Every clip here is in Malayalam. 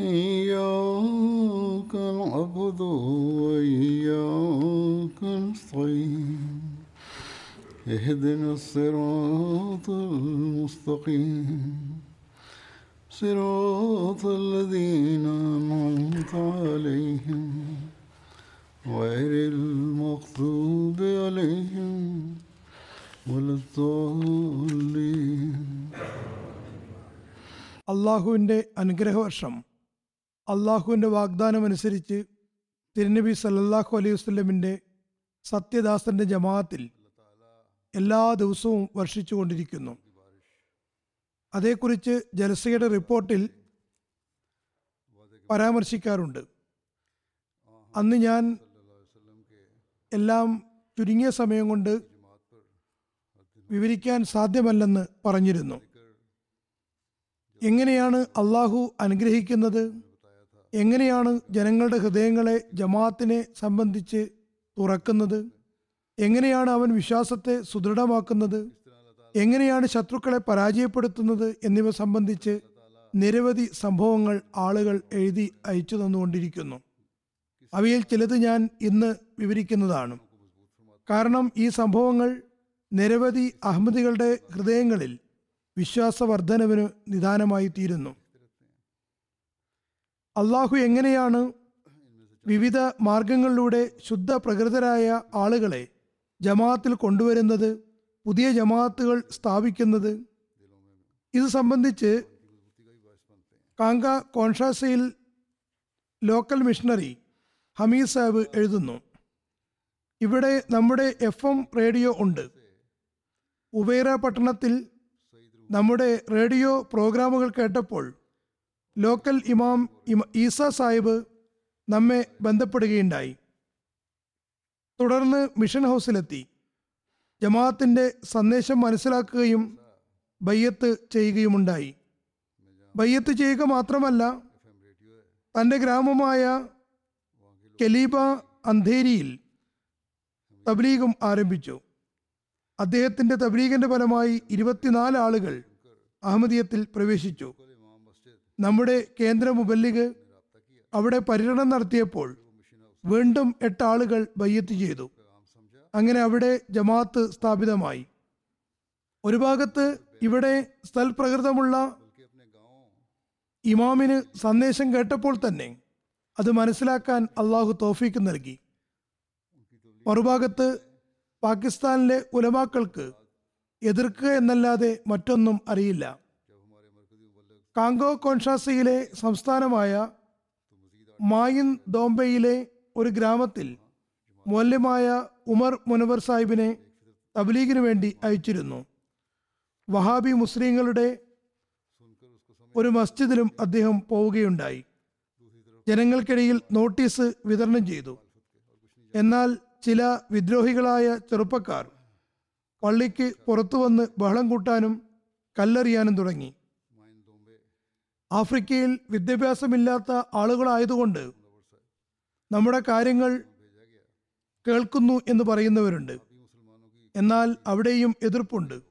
إياك نعبد وإياك نستعين اهدنا الصراط المستقيم صراط الذين أنعمت عليهم غير المغضوب عليهم ولا الضالين അള്ളാഹുവിൻ്റെ അനുഗ്രഹവർഷം അള്ളാഹുവിന്റെ വാഗ്ദാനമനുസരിച്ച് തിരുനബി സല്ലാഹു അലൈഹി വസ്ലമിന്റെ സത്യദാസന്റെ ജമാഅത്തിൽ എല്ലാ ദിവസവും വർഷിച്ചു കൊണ്ടിരിക്കുന്നു അതേക്കുറിച്ച് ജലസയുടെ റിപ്പോർട്ടിൽ പരാമർശിക്കാറുണ്ട്. അന്ന് ഞാൻ എല്ലാം ചുരുങ്ങിയ സമയം കൊണ്ട് വിവരിക്കാൻ സാധ്യമല്ലെന്ന് പറഞ്ഞിരുന്നു. എങ്ങനെയാണ് അള്ളാഹു അനുഗ്രഹിക്കുന്നത്? എങ്ങനെയാണ് ജനങ്ങളുടെ ഹൃദയങ്ങളെ ജമാഅത്തിനെ സംബന്ധിച്ച് തുറക്കുന്നത്? എങ്ങനെയാണ് അവൻ വിശ്വാസത്തെ സുദൃഢമാക്കുന്നത്? എങ്ങനെയാണ് ശത്രുക്കളെ പരാജയപ്പെടുത്തുന്നത് എന്നിവ സംബന്ധിച്ച് നിരവധി സംഭവങ്ങൾ ആളുകൾ എഴുതി അയച്ചു തന്നുകൊണ്ടിരിക്കുന്നു. അവയിൽ ചിലത് ഞാൻ ഇന്ന് വിവരിക്കുന്നതാണ്. കാരണം ഈ സംഭവങ്ങൾ നിരവധി അഹമ്മദികളുടെ ഹൃദയങ്ങളിൽ വിശ്വാസവർദ്ധനവിന് നിദാനമായി തീരുന്നു. അള്ളാഹു എങ്ങനെയാണ് വിവിധ മാർഗങ്ങളിലൂടെ ശുദ്ധ പ്രകൃതരായ ആളുകളെ ജമാഅത്തിൽ കൊണ്ടുവരുന്നത് പുതിയ ജമാഅത്തുകൾ സ്ഥാപിക്കുന്നത്? ഇത് സംബന്ധിച്ച് കാങ്ക കോൺഷാസയിൽ ലോക്കൽ മിഷണറി ഹമീദ് സാബ് എഴുതുന്നു. ഇവിടെ നമ്മുടെ എഫ് എം റേഡിയോ ഉണ്ട്. ഉബൈറ പട്ടണത്തിൽ നമ്മുടെ റേഡിയോ പ്രോഗ്രാമുകൾ കേട്ടപ്പോൾ ലോക്കൽ ഇമാം ഈസ സാഹിബ് നമ്മെ ബന്ധപ്പെടുകയുണ്ടായി. തുടർന്ന് മിഷൻ ഹൗസിലെത്തി. ജമാഅത്തിന്റെ സന്ദേശം മനസ്സിലാക്കുകയും ബയ്യത്ത് ചെയ്യുകയുമുണ്ടായി. ബയ്യത്ത് ചെയ്യുക മാത്രമല്ല തന്റെ ഗ്രാമമായ കലീബ അന്ധേരിയിൽ തബ്ലീഗും ആരംഭിച്ചു. അദ്ദേഹത്തിന്റെ തബ്ലീഗിന്റെ ഫലമായി ഇരുപത്തിനാല് ആളുകൾ അഹമ്മദീയത്തിൽ പ്രവേശിച്ചു. നമ്മുടെ കേന്ദ്ര മുബല്ലിഗ് അവിടെ പര്യടനം നടത്തിയപ്പോൾ വീണ്ടും എട്ട് ആളുകൾ ബയ്യത്ത് ചെയ്തു. അങ്ങനെ അവിടെ ജമാഅത്ത് സ്ഥാപിതമായി. ഒരു ഭാഗത്ത് ഇവിടെ സ്ഥൽപ്രകൃതമുള്ള ഇമാമിന് സന്ദേശം കേട്ടപ്പോൾ തന്നെ അത് മനസ്സിലാക്കാൻ അള്ളാഹു തോഫീക്ക് നൽകി. മറുഭാഗത്ത് പാകിസ്ഥാനിലെ ഉലമാക്കൾക്ക് എതിർക്കുക എന്നല്ലാതെ മറ്റൊന്നും അറിയില്ല. കാങ്കോ കോൺഷാസയിലെ സംസ്ഥാനമായ മായിൻ ദോംബെയിലെ ഒരു ഗ്രാമത്തിൽ മൂല്യമായ ഉമർ മുനവർ സാഹിബിനെ തബ്ലീഗിന് വേണ്ടി അയച്ചിരുന്നു. വഹാബി മുസ്ലിങ്ങളുടെ ഒരു മസ്ജിദിലും അദ്ദേഹം പോവുകയുണ്ടായി. ജനങ്ങൾക്കിടയിൽ നോട്ടീസ് വിതരണം ചെയ്തു. എന്നാൽ ചില വിദ്രോഹികളായ ചെറുപ്പക്കാർ പള്ളിക്ക് പുറത്തു വന്ന് ബഹളം കൂട്ടാനും കല്ലെറിയാനും തുടങ്ങി. ആഫ്രിക്കയിൽ വിദ്യാഭ്യാസമില്ലാത്ത ആളുകളായതുകൊണ്ട് നമ്മുടെ കാര്യങ്ങൾ കേൾക്കുന്നു എന്ന് പറയുന്നവരുണ്ട്. എന്നാൽ അവിടെയും എതിർപ്പുണ്ട്.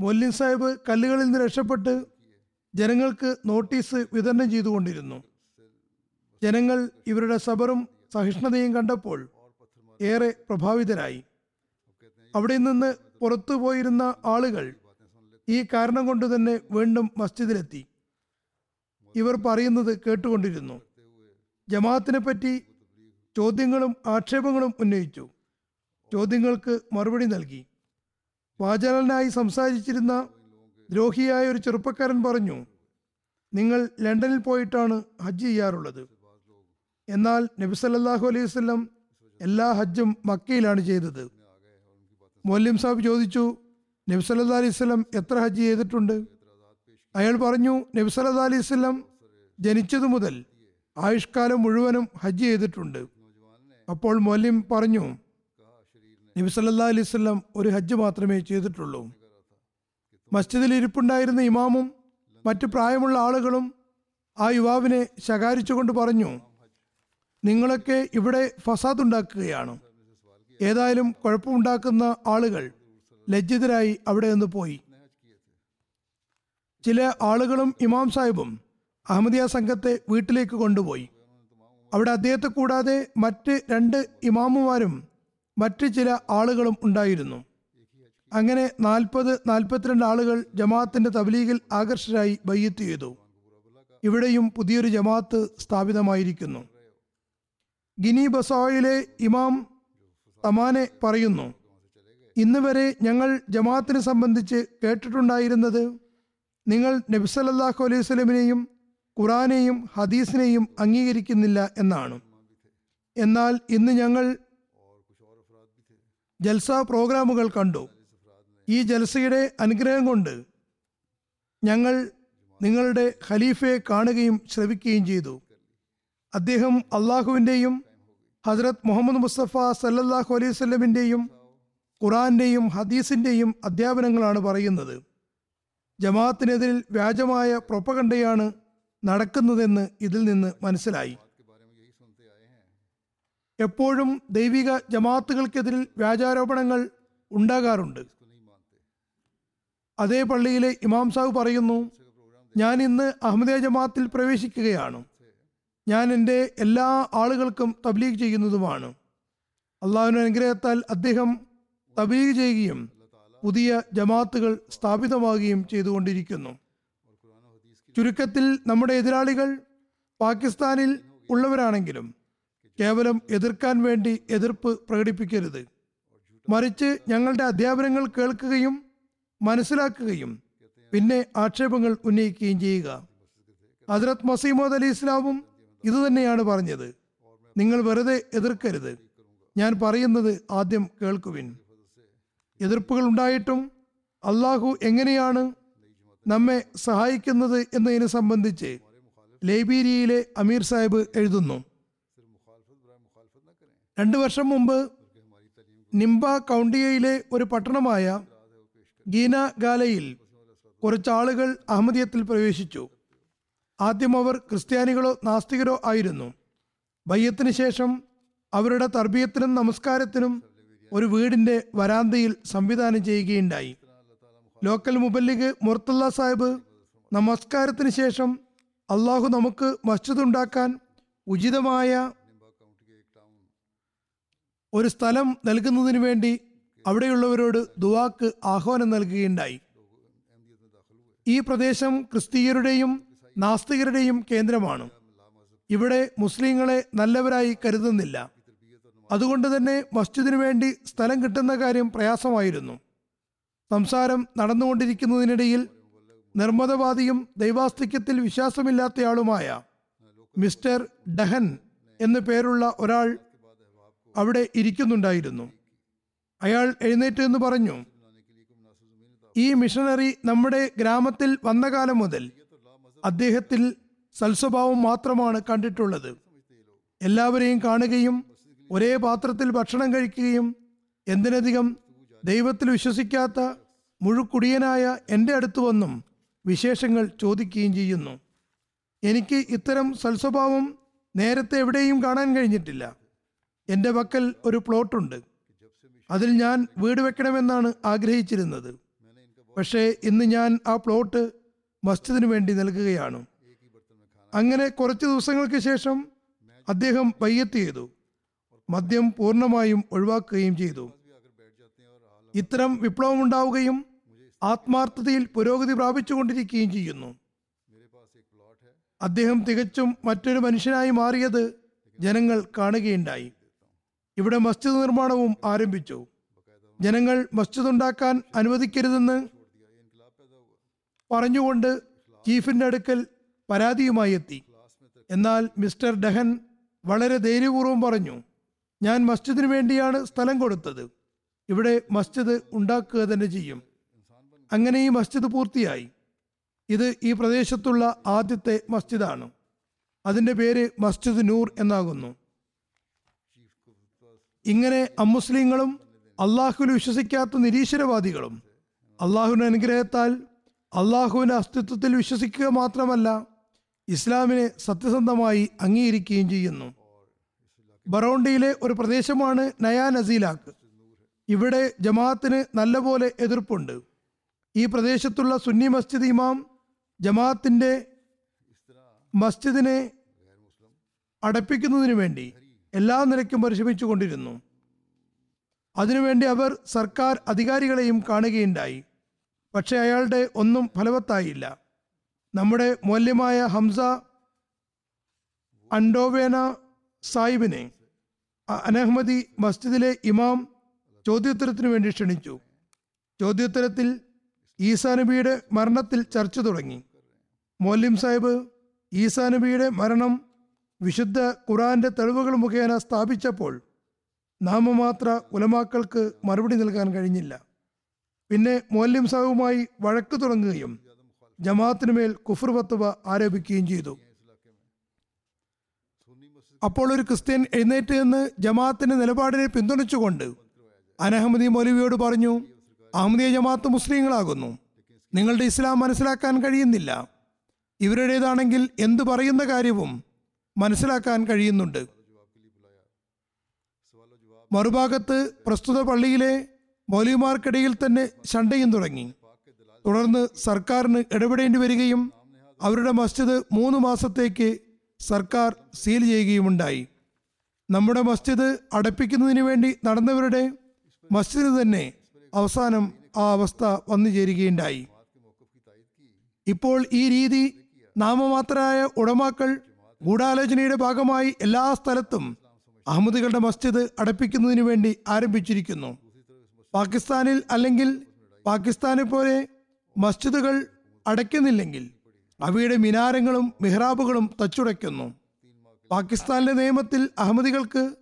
മൊല്ലിൻ സാഹിബ് കല്ലുകളിൽ നിന്ന് രക്ഷപ്പെട്ട് ജനങ്ങൾക്ക് നോട്ടീസ് വിതരണം ചെയ്തുകൊണ്ടിരുന്നു. ജനങ്ങൾ ഇവരുടെ സബറും സഹിഷ്ണുതയും കണ്ടപ്പോൾ ഏറെ പ്രഭാവിതരായി. അവിടെ നിന്ന് പുറത്തു പോയിരുന്ന ആളുകൾ ഈ കാരണം കൊണ്ട് തന്നെ വീണ്ടും മസ്ജിദിലെത്തി. ഇവർ പറയുന്നത് കേട്ടുകൊണ്ടിരുന്നു. ജമാഅത്തിനെ പറ്റി ചോദ്യങ്ങളും ആക്ഷേപങ്ങളും ഉന്നയിച്ചു. ചോദ്യങ്ങൾക്ക് മറുപടി നൽകി. വാചാലനായി സംസാരിച്ചിരുന്ന ദ്രോഹിയായ ഒരു ചെറുപ്പക്കാരൻ പറഞ്ഞു നിങ്ങൾ ലണ്ടനിൽ പോയിട്ടാണ് ഹജ്ജ് ചെയ്യാറുള്ളത്. എന്നാൽ നബി സല്ലല്ലാഹു അലൈഹി വസ്ലം എല്ലാ ഹജ്ജും മക്കയിലാണ് ചെയ്തത്. മൊല്ലിം സാബ് ചോദിച്ചു നബി സല്ലല്ലാഹു അലൈഹി വസല്ലം എത്ര ഹജ്ജ് ചെയ്തിട്ടുണ്ട്? അയാൾ പറഞ്ഞു നബി സല്ലല്ലാഹു അലൈഹി വസല്ലം ജനിച്ചതു മുതൽ ആയുഷ്കാലം മുഴുവനും ഹജ്ജ് ചെയ്തിട്ടുണ്ട്. അപ്പോൾ മൊലിം പറഞ്ഞു നബി സല്ലല്ലാഹു അലൈഹി വസല്ലം ഒരു ഹജ്ജ് മാത്രമേ ചെയ്തിട്ടുള്ളൂ. മസ്ജിദിൽ ഇരിപ്പുണ്ടായിരുന്ന ഇമാമും മറ്റു പ്രായമുള്ള ആളുകളും ആ യുവാവിനെ ശകാരിച്ചുകൊണ്ട് പറഞ്ഞു നിങ്ങളൊക്കെ ഇവിടെ ഫസാദ് ഉണ്ടാക്കുകയാണ്. ഏതായാലും കുഴപ്പമുണ്ടാക്കുന്ന ആളുകൾ ലജ്ജിതരായി അവിടെ നിന്ന് പോയി. ചില ആളുകളും ഇമാം സാഹിബും അഹമ്മദിയ സംഘത്തെ വീട്ടിലേക്ക് കൊണ്ടുപോയി. അവിടെ അദ്ദേഹത്തെ കൂടാതെ മറ്റ് രണ്ട് ഇമാമുമാരും മറ്റ് ചില ആളുകളും ഉണ്ടായിരുന്നു. അങ്ങനെ നാൽപ്പത് നാൽപ്പത്തിരണ്ട് ആളുകൾ ജമാഅത്തിന്റെ തബ്ലീഗിൽ ആകർഷകരായി ബയ്യത്ത് ചെയ്തു. ഇവിടെയും പുതിയൊരു ജമാഅത്ത് സ്ഥാപിതമായിരിക്കുന്നു. ഗിനി ബസോയിലെ ഇമാം തമാനെ പറയുന്നു ഇന്ന് വരെ ഞങ്ങൾ ജമാഅത്തിനെ സംബന്ധിച്ച് കേട്ടിട്ടുണ്ടായിരുന്നത് നിങ്ങൾ നബി സല്ലാഹു അലൈഹി സ്വലമിനെയും ഖുറാനെയും ഹദീസിനെയും അംഗീകരിക്കുന്നില്ല എന്നാണ്. എന്നാൽ ഇന്ന് ഞങ്ങൾ ജൽസ പ്രോഗ്രാമുകൾ കണ്ടു. ഈ ജൽസയുടെ അനുഗ്രഹം കൊണ്ട് ഞങ്ങൾ നിങ്ങളുടെ ഖലീഫയെ കാണുകയും ശ്രവിക്കുകയും ചെയ്തു. അദ്ദേഹം അള്ളാഹുവിന്റെയും ഹജ്രത് മുഹമ്മദ് മുസ്തഫ സല്ലല്ലാഹു അലൈഹി സ്വലമിന്റെയും ഖുറാന്റെയും ഹദീസിന്റെയും അധ്യാപനങ്ങളാണ് പറയുന്നത്. ജമാഅത്തിനെതിരിൽ വ്യാജമായ പ്രൊപ്പകണ്ടയാണ് നടക്കുന്നതെന്ന് ഇതിൽ നിന്ന് മനസ്സിലായി. എപ്പോഴും ദൈവിക ജമാഅത്തുകൾക്കെതിരിൽ വ്യാജാരോപണങ്ങൾ ഉണ്ടാകാറുണ്ട്. അതേ പള്ളിയിലെ ഇമാം സാഹു പറയുന്നു ഞാൻ ഇന്ന് അഹമ്മദിയ ജമാഅത്തിൽ പ്രവേശിക്കുകയാണ്. ഞാൻ എന്റെ എല്ലാ ആളുകൾക്കും തബ്ലീഗ് ചെയ്യുന്നതുമാണ്. അള്ളാഹുവിന്റെ അനുഗ്രഹത്താൽ അദ്ദേഹം തബ്ലീഗ് ചെയ്യുകയും പുതിയ ജമാത്തുകൾ സ്ഥാപിതമാകുകയും ചെയ്തുകൊണ്ടിരിക്കുന്നു. ചുരുക്കത്തിൽ നമ്മുടെ എതിരാളികൾ പാകിസ്ഥാനിൽ ഉള്ളവരാണെങ്കിലും കേവലം എതിർക്കാൻ വേണ്ടി എതിർപ്പ് പ്രകടിപ്പിക്കരുത്. മറിച്ച് ഞങ്ങളുടെ അധ്യാപനങ്ങൾ കേൾക്കുകയും മനസ്സിലാക്കുകയും പിന്നെ ആക്ഷേപങ്ങൾ ഉന്നയിക്കുകയും ചെയ്യുക. ഹജ്രത് മസീമോദ് അലി ഇസ്ലാമും ഇതുതന്നെയാണ് പറഞ്ഞത്. നിങ്ങൾ വെറുതെ എതിർക്കരുത്. ഞാൻ പറയുന്നത് ആദ്യം കേൾക്കുവിൻ. എതിർപ്പുകൾ ഉണ്ടായിട്ടും അള്ളാഹു എങ്ങനെയാണ് നമ്മെ സഹായിക്കുന്നത് എന്നതിനെ സംബന്ധിച്ച് ലൈബീരിയയിലെ അമീർ സാഹിബ് എഴുതുന്നു. രണ്ടു വർഷം മുമ്പ് നിംബ കൗണ്ടിയയിലെ ഒരു പട്ടണമായ ഗീന ഗാലയിൽ കുറച്ചാളുകൾ അഹമ്മദിയത്തിൽ പ്രവേശിച്ചു. ആദ്യം അവർ ക്രിസ്ത്യാനികളോ നാസ്തികരോ ആയിരുന്നു. ബയ്യത്തിന് ശേഷം അവരുടെ തർബീയത്തിനും നമസ്കാരത്തിനും ഒരു വീടിന്റെ വരാന്തയിൽ സംവിധാനം ചെയ്യുകയുണ്ടായി. ലോക്കൽ മുബല്ലിഗ് മുർത്തല്ല സാഹിബ് നമസ്കാരത്തിന് ശേഷം അള്ളാഹു നമുക്ക് മസ്ജിദ് ഉണ്ടാക്കാൻ ഉചിതമായ ഒരു സ്ഥലം നൽകുന്നതിന് വേണ്ടി അവിടെയുള്ളവരോട് ദുവാക്ക് ആഹ്വാനം നൽകുകയുണ്ടായി. ഈ പ്രദേശം ക്രിസ്തീയരുടെയും നാസ്തികരുടെയും കേന്ദ്രമാണ്. ഇവിടെ മുസ്ലിങ്ങളെ നല്ലവരായി കരുതുന്നില്ല. അതുകൊണ്ട് തന്നെ മസ്ജിദിനു വേണ്ടി സ്ഥലം കിട്ടുന്ന കാര്യം പ്രയാസമായിരുന്നു. സംസാരം നടന്നുകൊണ്ടിരിക്കുന്നതിനിടയിൽ നിർമ്മതവാദിയും ദൈവാസ്തിക്യത്തിൽ വിശ്വാസമില്ലാത്തയാളുമായ മിസ്റ്റർ ഡഹൻ എന്നു പേരുള്ള ഒരാൾ അവിടെ ഇരിക്കുന്നുണ്ടായിരുന്നു. അയാൾ എഴുന്നേറ്റ് എന്ന് പറഞ്ഞു ഈ മിഷണറി നമ്മുടെ ഗ്രാമത്തിൽ വന്ന കാലം മുതൽ അദ്ദേഹത്തിൽ സൽസ്വഭാവം മാത്രമാണ് കണ്ടിട്ടുള്ളത്. എല്ലാവരെയും കാണുകയും ഒരേ പാത്രത്തിൽ ഭക്ഷണം കഴിക്കുകയും എന്തിനധികം ദൈവത്തിൽ വിശ്വസിക്കാത്ത മുഴുക്കുടിയനായ എന്റെ അടുത്ത് വന്നും വിശേഷങ്ങൾ ചോദിക്കുകയും ചെയ്യുന്നു. എനിക്ക് ഇത്തരം സൽസ്വഭാവം നേരത്തെ എവിടെയും കാണാൻ കഴിഞ്ഞിട്ടില്ല. എന്റെ പക്കൽ ഒരു പ്ലോട്ടുണ്ട്. അതിൽ ഞാൻ വീട് വെക്കണമെന്നാണ് ആഗ്രഹിച്ചിരുന്നത്. പക്ഷേ ഇന്ന് ഞാൻ ആ പ്ലോട്ട് മസ്ജിദിനു വേണ്ടി നൽകുകയാണ്. അങ്ങനെ കുറച്ച് ദിവസങ്ങൾക്ക് ശേഷം അദ്ദേഹം പയ്യത്ത് ചെയ്തു. മദ്യം പൂർണമായും ഒഴിവാക്കുകയും ചെയ്തു. ഇത്തരം വിപ്ലവം ഉണ്ടാവുകയും ആത്മാർത്ഥതയിൽ പുരോഗതി പ്രാപിച്ചുകൊണ്ടിരിക്കുകയും ചെയ്യുന്നു. അദ്ദേഹം തികച്ചും മറ്റൊരു മനുഷ്യനായി മാറിയത് ജനങ്ങൾ കാണുകയുണ്ടായി. ഇവിടെ മസ്ജിദ് നിർമ്മാണവും ആരംഭിച്ചു. ജനങ്ങൾ മസ്ജിദ് ഉണ്ടാക്കാൻ അനുവദിക്കരുതെന്ന് പറഞ്ഞുകൊണ്ട് ചീഫിന്റെ അടുക്കൽ പരാതിയുമായി എത്തി. എന്നാൽ മിസ്റ്റർ ഡഹൻ വളരെ ധൈര്യപൂർവം പറഞ്ഞു ഞാൻ മസ്ജിദിന് വേണ്ടിയാണ് സ്ഥലം കൊടുത്തത്. ഇവിടെ മസ്ജിദ് ഉണ്ടാക്കുക തന്നെ ചെയ്യും. അങ്ങനെ ഈ മസ്ജിദ് പൂർത്തിയായി. ഇത് ഈ പ്രദേശത്തുള്ള ആദ്യത്തെ മസ്ജിദാണ്. അതിന്റെ പേര് മസ്ജിദ് നൂർ എന്നാകുന്നു. ഇങ്ങനെ അമുസ്ലിങ്ങളും അള്ളാഹുവിൽ വിശ്വസിക്കാത്ത നിരീശ്വരവാദികളും അള്ളാഹുവിന്റെ അനുഗ്രഹത്താൽ അള്ളാഹുവിന്റെ അസ്തിത്വത്തിൽ വിശ്വസിക്കുക മാത്രമല്ല ഇസ്ലാമിനെ സത്യസന്ധമായി അംഗീകരിക്കുകയും ചെയ്യുന്നു. ബറോണ്ടിയിലെ ഒരു പ്രദേശമാണ് നയാ നസീലാക്ക് ഇവിടെ ജമാഅത്തിന് നല്ലപോലെ എതിർപ്പുണ്ട്. ഈ പ്രദേശത്തുള്ള സുന്നി മസ്ജിദ് ഇമാം ജമാഅത്തിന്റെ മസ്ജിദിനെ അടപ്പിക്കുന്നതിന് വേണ്ടി എല്ലാ നിലയ്ക്കും പരിശ്രമിച്ചു കൊണ്ടിരുന്നു. അതിനുവേണ്ടി അവർ സർക്കാർ അധികാരികളെയും കാണുകയുണ്ടായി. പക്ഷേ അയാളുടെ ഒന്നും ഫലവത്തായില്ല. നമ്മുടെ മൂല്യമായ ഹംസ അൻഡോവേന സാഹിബിനെ. അനഹമ്മദി മസ്ജിദിലെ ഇമാം ചോദ്യോത്തരത്തിന് വേണ്ടി ക്ഷണിച്ചു. ചോദ്യോത്തരത്തിൽ ഈസാ നബിയുടെ മരണത്തിൽ ചർച്ച തുടങ്ങി. മോലിം സാഹിബ് ഈസാ നബിയുടെ മരണം വിശുദ്ധ ഖുറാന്റെ തെളിവുകൾ മുഖേന സ്ഥാപിച്ചപ്പോൾ നാമമാത്ര ഉലമാക്കൾക്ക് മറുപടി നൽകാൻ കഴിഞ്ഞില്ല. പിന്നെ മോലിം സാഹിബുമായി വഴക്ക് തുടങ്ങുകയും ജമാഅത്തിനുമേൽ കുഫർ വത്തുവ ആരോപിക്കുകയും ചെയ്തു. അപ്പോൾ ഒരു ക്രിസ്ത്യൻ എഴുന്നേറ്റ് നിന്ന് ജമാഅത്തിന്റെ നിലപാടിനെ പിന്തുണച്ചുകൊണ്ട് അനഹമ്മദി മൗലവിയോട് പറഞ്ഞു അഹമ്മദിയ ജമാഅത്ത് മുസ്ലിങ്ങളാകുന്നു. നിങ്ങളുടെ ഇസ്ലാം മനസ്സിലാക്കാൻ കഴിയുന്നില്ല. ഇവരുടേതാണെങ്കിൽ എന്തു പറയുന്ന കാര്യവും മനസ്സിലാക്കാൻ കഴിയുന്നുണ്ട്. മറുഭാഗത്ത് പ്രസ്തുത പള്ളിയിലെ മൗലിമാർക്കിടയിൽ തന്നെ ശണ്ടയും തുടങ്ങി. തുടർന്ന് സർക്കാരിന് ഇടപെടേണ്ടി വരികയും അവരുടെ മസ്ജിദ് മൂന്ന് മാസത്തേക്ക് സർക്കാർ സീൽ ചെയ്യുകയുമുണ്ടായി. നമ്മുടെ മസ്ജിദ് അടപ്പിക്കുന്നതിന് വേണ്ടി നടന്നവരുടെ മസ്ജിദ് തന്നെ അവസാനം ആ അവസ്ഥ വന്നു ചേരുകയുണ്ടായി. ഇപ്പോൾ ഈ രീതി നാമമാത്രമായ ഉടമാക്കൾ ഗൂഢാലോചനയുടെ ഭാഗമായി എല്ലാ സ്ഥലത്തും അഹമ്മദികളുടെ മസ്ജിദ് അടപ്പിക്കുന്നതിന് വേണ്ടി ആരംഭിച്ചിരിക്കുന്നു. പാകിസ്ഥാനിൽ അല്ലെങ്കിൽ പാകിസ്ഥാനെ പോലെ മസ്ജിദുകൾ അടയ്ക്കുന്നില്ലെങ്കിൽ അവയുടെ മിനാരങ്ങളും മിഹ്റാബുകളും തച്ചുടയ്ക്കുന്നു. പാകിസ്ഥാനിലെ നിയമത്തിൽ അഹമ്മദികൾക്ക്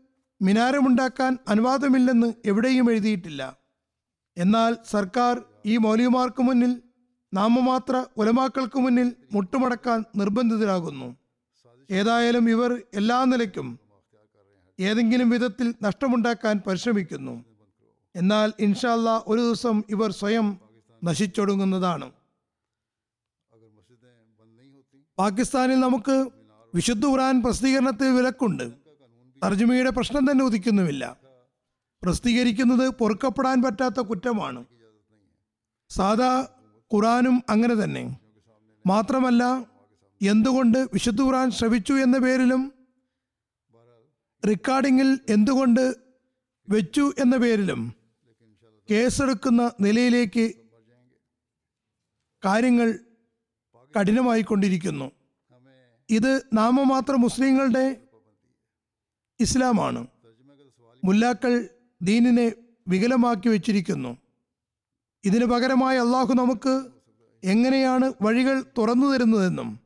മിനാരമുണ്ടാക്കാൻ അനുവാദമില്ലെന്ന് എവിടെയും എഴുതിയിട്ടില്ല. എന്നാൽ സർക്കാർ ഈ മൗലികമാർക്ക് മുന്നിൽ നാമമാത്ര ഉലമാക്കൾക്ക് മുന്നിൽ മുട്ടുമടക്കാൻ നിർബന്ധിതരാകുന്നു. ഏതായാലും ഇവർ എല്ലാ നിലയ്ക്കും ഏതെങ്കിലും വിധത്തിൽ നഷ്ടമുണ്ടാക്കാൻ പരിശ്രമിക്കുന്നു. എന്നാൽ ഇൻഷാല്ല ഒരു ദിവസം ഇവർ സ്വയം നശിച്ചൊടുങ്ങുന്നതാണ്. പാകിസ്ഥാനിൽ നമുക്ക് വിശുദ്ധ ഖുറാൻ പ്രസിദ്ധീകരണത്തിൽ വിലക്കുണ്ട്. തർജമയുടെ പ്രശ്നം തന്നെ ഉദിക്കുന്നുമില്ല. പ്രസിദ്ധീകരിക്കുന്നത് പൊറുക്കപ്പെടാൻ പറ്റാത്ത കുറ്റമാണ്. സാധാ ഖുറാനും അങ്ങനെ തന്നെ. മാത്രമല്ല എന്തുകൊണ്ട് വിശുദ്ധ ഖുറാൻ ശ്രവിച്ചു എന്ന പേരിലും റെക്കോർഡിങ്ങിൽ എന്തുകൊണ്ട് വെച്ചു എന്ന പേരിലും കേസെടുക്കുന്ന നിലയിലേക്ക് കാര്യങ്ങൾ കഠിനമായിക്കൊണ്ടിരിക്കുന്നു. ഇത് നാമമാത്ര മുസ്ലിങ്ങളുടെ ഇസ്ലാമാണ്. മുല്ലാക്കൾ ദീനിനെ വികലമാക്കി വെച്ചിരിക്കുന്നു. ഇതിനു പകരമായി അള്ളാഹു നമുക്ക് എങ്ങനെയാണ് വഴികൾ തുറന്നു തരുന്നതെന്നും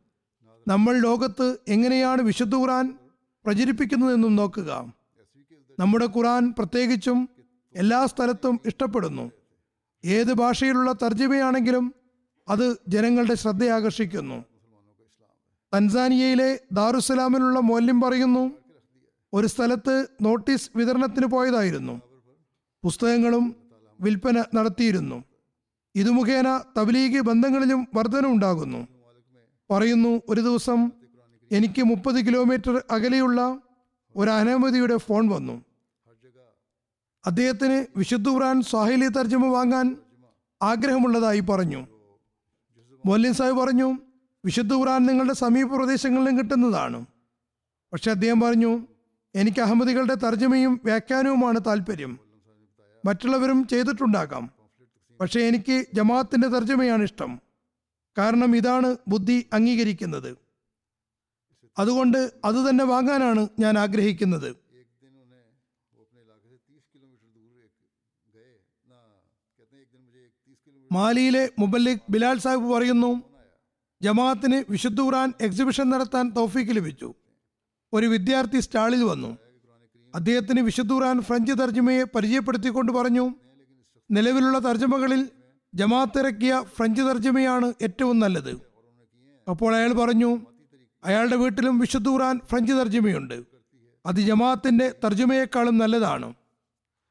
നമ്മൾ ലോകത്ത് എങ്ങനെയാണ് വിശുദ്ധ ഖുറാൻ പ്രചരിപ്പിക്കുന്നതെന്നും നോക്കുക. നമ്മുടെ ഖുറാൻ പ്രത്യേകിച്ചും എല്ലാ സ്ഥലത്തും ഇഷ്ടപ്പെടുന്നു. ഏത് ഭാഷയിലുള്ള തർജമയാണെങ്കിലും അത് ജനങ്ങളുടെ ശ്രദ്ധയാകർഷിക്കുന്നു. തൻസാനിയയിലെ ദാറുസലാമിലുള്ള മൂല്യം പറയുന്നു ഒരു സ്ഥലത്ത് നോട്ടീസ് വിതരണത്തിന് പോയതായിരുന്നു. പുസ്തകങ്ങളും വിൽപ്പന നടത്തിയിരുന്നു. ഇതു മുഖേന തബ്ലീഗ് ബന്ധങ്ങളിലും വർധന ഉണ്ടാകുന്നു. പറയുന്നു ഒരു ദിവസം എനിക്ക് മുപ്പത് കിലോമീറ്റർ അകലെയുള്ള ഒരു അനവധിയുടെ ഫോൺ വന്നു. അദ്ദേഹത്തിന് വിശുദ്ധ ഖുറാൻ സ്വാഹിലി തർജമ വാങ്ങാൻ ആഗ്രഹമുള്ളതായി പറഞ്ഞു. മൊല്ലിൻ സാഹിബ് പറഞ്ഞു വിശുദ്ധ ഖുറാൻ നിങ്ങളുടെ സമീപ പ്രദേശങ്ങളിലും കിട്ടുന്നതാണ്. പക്ഷെ അദ്ദേഹം പറഞ്ഞു എനിക്ക് അഹമ്മദികളുടെ തർജമയും വ്യാഖ്യാനവുമാണ് താല്പര്യം. മറ്റുള്ളവരും ചെയ്തിട്ടുണ്ടാകാം. പക്ഷെ എനിക്ക് ജമാഅത്തിന്റെ തർജമയാണ് ഇഷ്ടം. കാരണം ഇതാണ് ബുദ്ധി അംഗീകരിക്കുന്നത്. അതുകൊണ്ട് അത് തന്നെ വാങ്ങാനാണ് ഞാൻ ആഗ്രഹിക്കുന്നത്. മാലിയിലെ മുബല്ലിഖ് ബിലാൽ സാഹിബ് പറയുന്നു ജമാഅത്തിന് വിശുദ്ധ ഖുറാൻ എക്സിബിഷൻ നടത്താൻ തൗഫീക്ക് ലഭിച്ചു. ഒരു വിദ്യാർത്ഥി സ്റ്റാളിൽ വന്നു. അദ്ദേഹത്തിന് വിശുദ്ധ ഖുറാൻ ഫ്രഞ്ച് തർജമയെ പരിചയപ്പെടുത്തിക്കൊണ്ട് പറഞ്ഞു നിലവിലുള്ള തർജമകളിൽ ജമാഅത്ത് ഇറക്കിയ ഫ്രഞ്ച് തർജമയാണ് ഏറ്റവും നല്ലത്. അപ്പോൾ അയാൾ പറഞ്ഞു അയാളുടെ വീട്ടിലും വിശുദ്ധ ഖുറാൻ ഫ്രഞ്ച് തർജമയുണ്ട്. അത് ജമാഅത്തിന്റെ തർജമയെക്കാളും നല്ലതാണ്.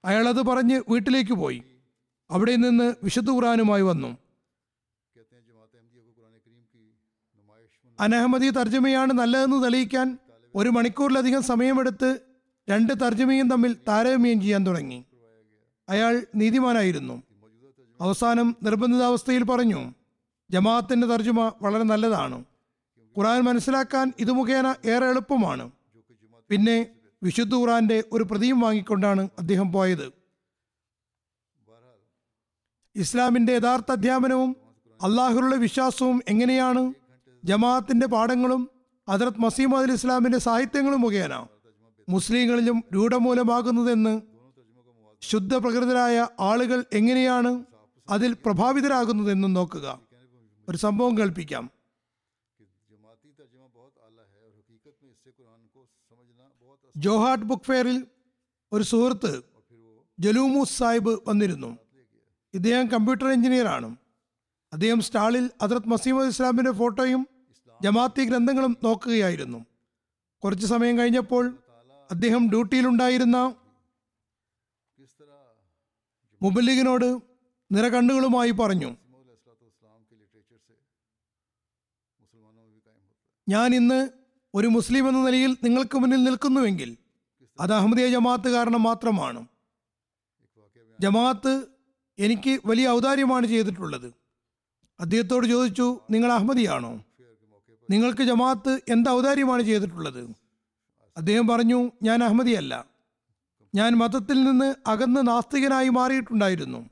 അയാളത് പറഞ്ഞ് വീട്ടിലേക്ക് പോയി. അവിടെ നിന്ന് വിശുദ്ധ ഖുറാനുമായി വന്നു. അനഹമ്മദി തർജമയാണ് നല്ലതെന്ന് തെളിയിക്കാൻ ഒരു മണിക്കൂറിലധികം സമയമെടുത്ത് രണ്ട് തർജമയും തമ്മിൽ താരതമ്യം ചെയ്യാൻ തുടങ്ങി. അയാൾ നീതിമാനായിരുന്നു. അവസാനം നിർബന്ധിതാവസ്ഥയിൽ പറഞ്ഞു ജമാഅത്തിന്റെ തർജമ വളരെ നല്ലതാണ്. ഖുറാൻ മനസ്സിലാക്കാൻ ഇത് മുഖേന ഏറെ എളുപ്പമാണ്. പിന്നെ വിശുദ്ധ ഖുറാന്റെ ഒരു പ്രതിയും വാങ്ങിക്കൊണ്ടാണ് അദ്ദേഹം പോയത്. ഇസ്ലാമിന്റെ യഥാർത്ഥ അധ്യാപനവും അള്ളാഹുരുടെ വിശ്വാസവും എങ്ങനെയാണ്? ജമാഅത്തിന്റെ പാഠങ്ങളും ഹജറത് മസീം അലി ഇസ്ലാമിന്റെ സാഹിത്യങ്ങളും മുഖേന മുസ്ലിങ്ങളിലും രൂഢമൂലമാകുന്നതെന്ന് ശുദ്ധ പ്രകൃതരായ ആളുകൾ എങ്ങനെയാണ് അതിൽ പ്രഭാവിതരാകുന്നതെന്നും നോക്കുക. ഒരു സംഭവം കേൾപ്പിക്കാം. ജോഹാട്ട് ബുക്ക് ഫെയറിൽ ഒരു സുഹൃത്ത് ജലൂമു സാഹിബ് വന്നിരുന്നു. ഇദ്ദേഹം കമ്പ്യൂട്ടർ എഞ്ചിനീയറാണ് അദ്ദേഹം സ്റ്റാളിൽ ഹജ്രത് മസീമദ് ഇസ്ലാമിന്റെ ഫോട്ടോയും ജമാഅത്തി ഗ്രന്ഥങ്ങളും നോക്കുകയായിരുന്നു. കുറച്ചു സമയം കഴിഞ്ഞപ്പോൾ അദ്ദേഹം ഡ്യൂട്ടിയിലുണ്ടായിരുന്ന മുബല്ലിഗിനോട് നിറകണ്ണുകളുമായി പറഞ്ഞു ഞാൻ ഇന്ന് ഒരു മുസ്ലിം എന്ന നിലയിൽ നിങ്ങൾക്ക് മുന്നിൽ നിൽക്കുന്നുവെങ്കിൽ അത് അഹമ്മദിയ ജമാഅത്ത് കാരണം മാത്രമാണ്. ജമാഅത്ത് എനിക്ക് വലിയ ഔദാര്യമാണ് ചെയ്തിട്ടുള്ളത്. അദ്ദേഹത്തോട് ചോദിച്ചു നിങ്ങൾ അഹമ്മദിയാണോ? നിങ്ങൾക്ക് ജമാഅത്ത് എന്ത് ഔദാര്യമാണ് ചെയ്തിട്ടുള്ളത്? അദ്ദേഹം പറഞ്ഞു ഞാൻ അഹമ്മദിയല്ല. ഞാൻ മതത്തിൽ നിന്ന് അകന്ന് നാസ്തികനായി മാറിയിട്ടുണ്ടായിരുന്നു.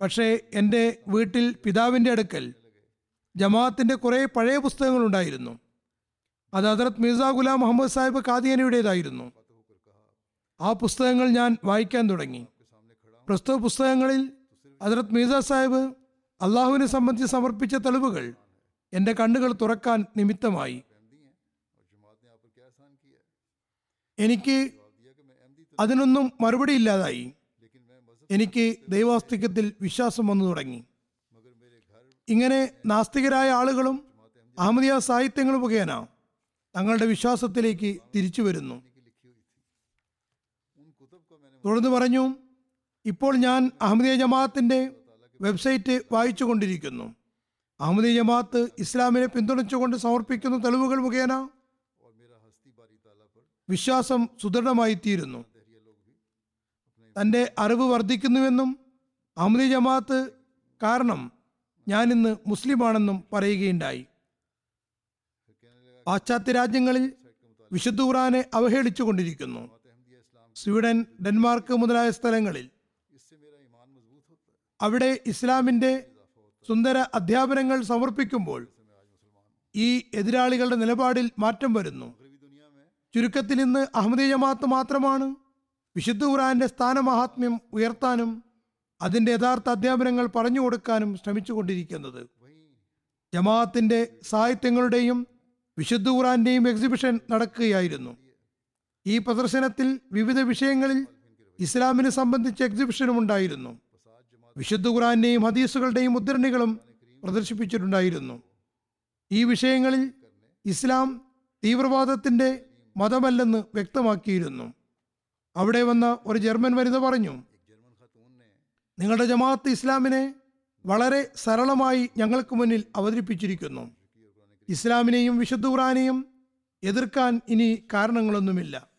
പക്ഷേ എന്റെ വീട്ടിൽ പിതാവിന്റെ അടുക്കൽ ജമാഅത്തിന്റെ കുറേ പഴയ പുസ്തകങ്ങളുണ്ടായിരുന്നു. അത് ഹദ്രത് മിർസ ഗുലാം മുഹമ്മദ് സാഹിബ് കാദിയനയുടേതായിരുന്നു ആ പുസ്തകങ്ങൾ ഞാൻ വായിക്കാൻ തുടങ്ങി. പ്രസ്തുത പുസ്തകങ്ങളിൽ ഹജറത് മീസ സാഹിബ് അള്ളാഹുവിനെ സംബന്ധിച്ച് സമർപ്പിച്ച തെളിവുകൾ എന്റെ കണ്ണുകൾ തുറക്കാൻ നിമിത്തമായി. എനിക്ക് അതിനൊന്നും മറുപടി ഇല്ലാതായി. എനിക്ക് ദൈവാസ്തികത്തിൽ വിശ്വാസം വന്നു തുടങ്ങി. ഇങ്ങനെ നാസ്തികരായ ആളുകളും അഹമ്മദിയ സാഹിത്യങ്ങൾ മുഖേന തങ്ങളുടെ വിശ്വാസത്തിലേക്ക് തിരിച്ചു വരുന്നു. തുടർന്ന് പറഞ്ഞു ഇപ്പോൾ ഞാൻ അഹമ്മദിയ ജമാഅത്തിന്റെ വെബ്സൈറ്റ് വായിച്ചു കൊണ്ടിരിക്കുന്നു അഹമ്മദിയ ജമാഅത്ത് ഇസ്ലാമിനെ പിന്തുണച്ചുകൊണ്ട് സമർപ്പിക്കുന്ന തെളിവുകൾ മുഖേന വിശ്വാസം സുദൃഢമായി തീരുന്നു തന്റെ അറിവ് വർദ്ധിക്കുന്നുവെന്നും അഹമ്മദിയ ജമാഅത്ത് കാരണം ഞാനിന്ന് മുസ്ലിമാണെന്നും പറയുകയുണ്ടായി. പാശ്ചാത്യ രാജ്യങ്ങളിൽ വിശുദ്ധ ഖുറാനെ അവഹേളിച്ചു കൊണ്ടിരിക്കുന്നു സ്വീഡൻ ഡെൻമാർക്ക് മുതലായ സ്ഥലങ്ങളിൽ അവിടെ ഇസ്ലാമിന്റെ സുന്ദര അധ്യാപനങ്ങൾ സമർപ്പിക്കുമ്പോൾ ഈ എതിരാളികളുടെ നിലപാടിൽ മാറ്റം വരുന്നു. ചുരുക്കത്തിൽ ഇന്ന് അഹമ്മദീയ ജമാഅത്ത് മാത്രമാണ് വിശുദ്ധ ഖുറാന്റെ സ്ഥാനമഹാത്മ്യം ഉയർത്താനും അതിന്റെ യഥാർത്ഥ അധ്യാപനങ്ങൾ പറഞ്ഞു കൊടുക്കാനും ശ്രമിച്ചു കൊണ്ടിരിക്കുന്നത് ജമാഅത്തിന്റെ സാഹിത്യങ്ങളുടെയും വിശുദ്ധ ഖുറാന്റെയും എക്സിബിഷൻ നടക്കുകയായിരുന്നു. ഈ പ്രദർശനത്തിൽ വിവിധ വിഷയങ്ങളിൽ ഇസ്ലാമിനെ സംബന്ധിച്ച എക്സിബിഷനും ഉണ്ടായിരുന്നു. വിശുദ്ധ ഖുറാന്റെയും ഹദീസുകളുടെയും മുദ്രണികളും പ്രദർശിപ്പിച്ചിട്ടുണ്ടായിരുന്നു. ഈ വിഷയങ്ങളിൽ ഇസ്ലാം തീവ്രവാദത്തിന്റെ മതമല്ലെന്ന് വ്യക്തമാക്കിയിരുന്നു. അവിടെ വന്ന ഒരു ജർമ്മൻ വനിത പറഞ്ഞു നിങ്ങളുടെ ജമാഅത്ത് ഇസ്ലാമിനെ വളരെ സരളമായി ഞങ്ങൾക്ക് മുന്നിൽ അവതരിപ്പിച്ചിരിക്കുന്നു. ഇസ്ലാമിനെയും വിശുദ്ധ ഖുറാനെയും എതിർക്കാൻ ഇനി കാരണങ്ങളൊന്നുമില്ല.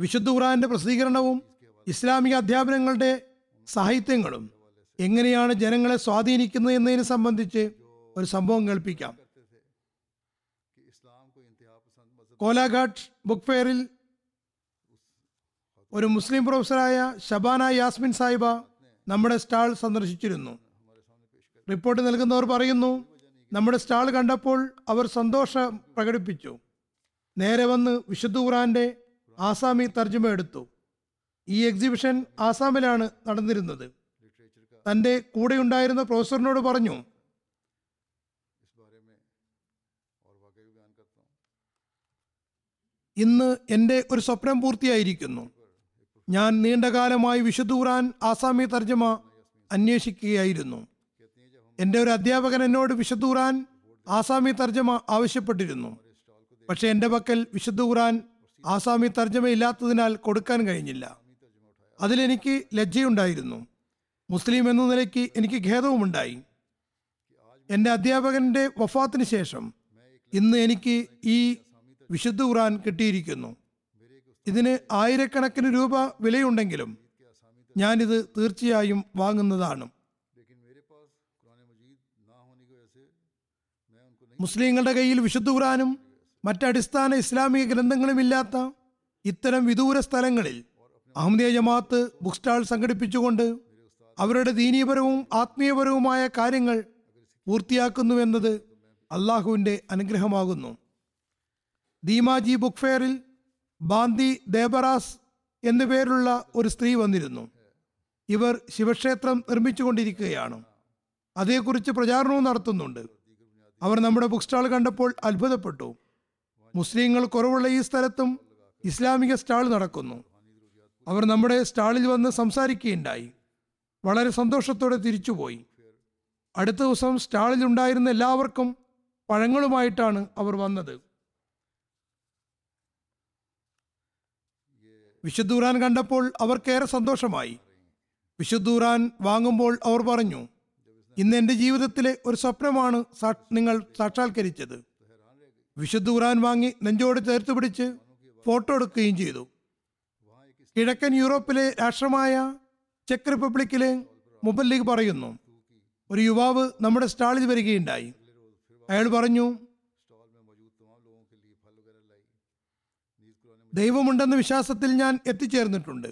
വിശുദ്ധ ഖുറാന്റെ പ്രസിദ്ധീകരണവും ഇസ്ലാമിക അധ്യാപനങ്ങളുടെ സാഹിത്യങ്ങളും എങ്ങനെയാണ് ജനങ്ങളെ സ്വാധീനിക്കുന്നത് എന്നതിനെ സംബന്ധിച്ച് ഒരു സംഭവം കേൾപ്പിക്കാം. കോലാഘാട്ട് ബുക്ക് ഫെയറിൽ ഒരു മുസ്ലിം പ്രൊഫസറായ ഷബാന യാസ്മിൻ സാഹിബ നമ്മുടെ സ്റ്റാൾ സന്ദർശിച്ചിരുന്നു. റിപ്പോർട്ട് നൽകുന്നവർ പറയുന്നു നമ്മുടെ സ്റ്റാൾ കണ്ടപ്പോൾ അവർ സന്തോഷം പ്രകടിപ്പിച്ചു. നേരെ വന്ന് വിശുദ്ധ ഖുറാന്റെ ആസാമി തർജമ എടുത്തു. ഈ എക്സിബിഷൻ ആസാമിലാണ് നടന്നിരുന്നത്. തന്റെ കൂടെയുണ്ടായിരുന്ന പ്രൊഫസറിനോട് പറഞ്ഞു ഇന്ന് എന്റെ ഒരു സ്വപ്നം പൂർത്തിയായിരിക്കുന്നു. ഞാൻ നീണ്ടകാലമായി വിശുദ്ധ ആസാമി തർജമ അന്വേഷിക്കുകയായിരുന്നു. എന്റെ ഒരു അധ്യാപകൻ എന്നോട് വിശുദ്ധ ആസാമി തർജമ ആവശ്യപ്പെട്ടിരുന്നു. പക്ഷേ എന്റെ പക്കൽ വിശുദ്ധ ഖുറാൻ ആസാമി തർജമയില്ലാത്തതിനാൽ കൊടുക്കാൻ കഴിഞ്ഞില്ല. അതിലെനിക്ക് ലജ്ജയുണ്ടായിരുന്നു. മുസ്ലിം എന്ന നിലയ്ക്ക് എനിക്ക് ഖേദവുമുണ്ടായി. എന്റെ അധ്യാപകന്റെ വഫാത്തിന് ശേഷം ഇന്ന് എനിക്ക് ഈ വിശുദ്ധ ഖുറാൻ കിട്ടിയിരിക്കുന്നു. ഇതിന് ആയിരക്കണക്കിന് രൂപ വിലയുണ്ടെങ്കിലും ഞാനിത് തീർച്ചയായും വാങ്ങുന്നതാണ്. മുസ്ലിങ്ങളുടെ കയ്യിൽ വിശുദ്ധ ഖുറാനും മറ്റടിസ്ഥാന ഇസ്ലാമിക ഗ്രന്ഥങ്ങളുമില്ലാത്ത ഇത്തരം വിദൂര സ്ഥലങ്ങളിൽ അഹമ്മദിയ ജമാഅത്ത് ബുക്ക് സ്റ്റാൾ സംഘടിപ്പിച്ചുകൊണ്ട് അവരുടെ ദീനീയപരവും ആത്മീയപരവുമായ കാര്യങ്ങൾ പൂർത്തിയാക്കുന്നുവെന്നത് അള്ളാഹുവിന്റെ അനുഗ്രഹമാകുന്നു. ദീമാജി ബുക്ക് ഫെയറിൽ ബാന്തി ദേബറാസ് എന്നു പേരുള്ള ഒരു സ്ത്രീ വന്നിരുന്നു. ഇവർ ശിവക്ഷേത്രം നിർമ്മിച്ചുകൊണ്ടിരിക്കുകയാണ്. അതേക്കുറിച്ച് പ്രചാരണവും നടത്തുന്നുണ്ട്. അവർ നമ്മുടെ ബുക്ക് സ്റ്റാൾ കണ്ടപ്പോൾ അത്ഭുതപ്പെട്ടു. മുസ്ലിങ്ങൾ കുറവുള്ള ഈ സ്ഥലത്തും ഇസ്ലാമിക സ്റ്റാൾ നടക്കുന്നു. അവർ നമ്മുടെ സ്റ്റാളിൽ വന്ന് സംസാരിക്കുകയുണ്ടായി. വളരെ സന്തോഷത്തോടെ തിരിച്ചുപോയി. അടുത്ത ദിവസം സ്റ്റാളിൽ ഉണ്ടായിരുന്ന എല്ലാവർക്കും പഴങ്ങളുമായിട്ടാണ് അവർ വന്നത്. വിശുദ്ധൂറാൻ കണ്ടപ്പോൾ അവർക്കേറെ സന്തോഷമായി. വിശുദ്ധൂറാൻ വാങ്ങുമ്പോൾ അവർ പറഞ്ഞു ഇന്ന് എന്റെ ജീവിതത്തിലെ ഒരു സ്വപ്നമാണ് നിങ്ങൾ സാക്ഷാത്കരിച്ചത്. വിശുദ്ധ ഖുറാൻ വാങ്ങി നെഞ്ചോട് ചേർത്ത് പിടിച്ച് ഫോട്ടോ എടുക്കുകയും ചെയ്തു. കിഴക്കൻ യൂറോപ്പിലെ രാഷ്ട്രമായ ചെക്ക് റിപ്പബ്ലിക്കിലെ മുബല്ലിഗ് പറയുന്നു ഒരു യുവാവ് നമ്മുടെ സ്റ്റാളിൽ വരികയുണ്ടായി. അയാൾ പറഞ്ഞു ദൈവമുണ്ടെന്ന വിശ്വാസത്തിൽ ഞാൻ എത്തിച്ചേർന്നിട്ടുണ്ട്.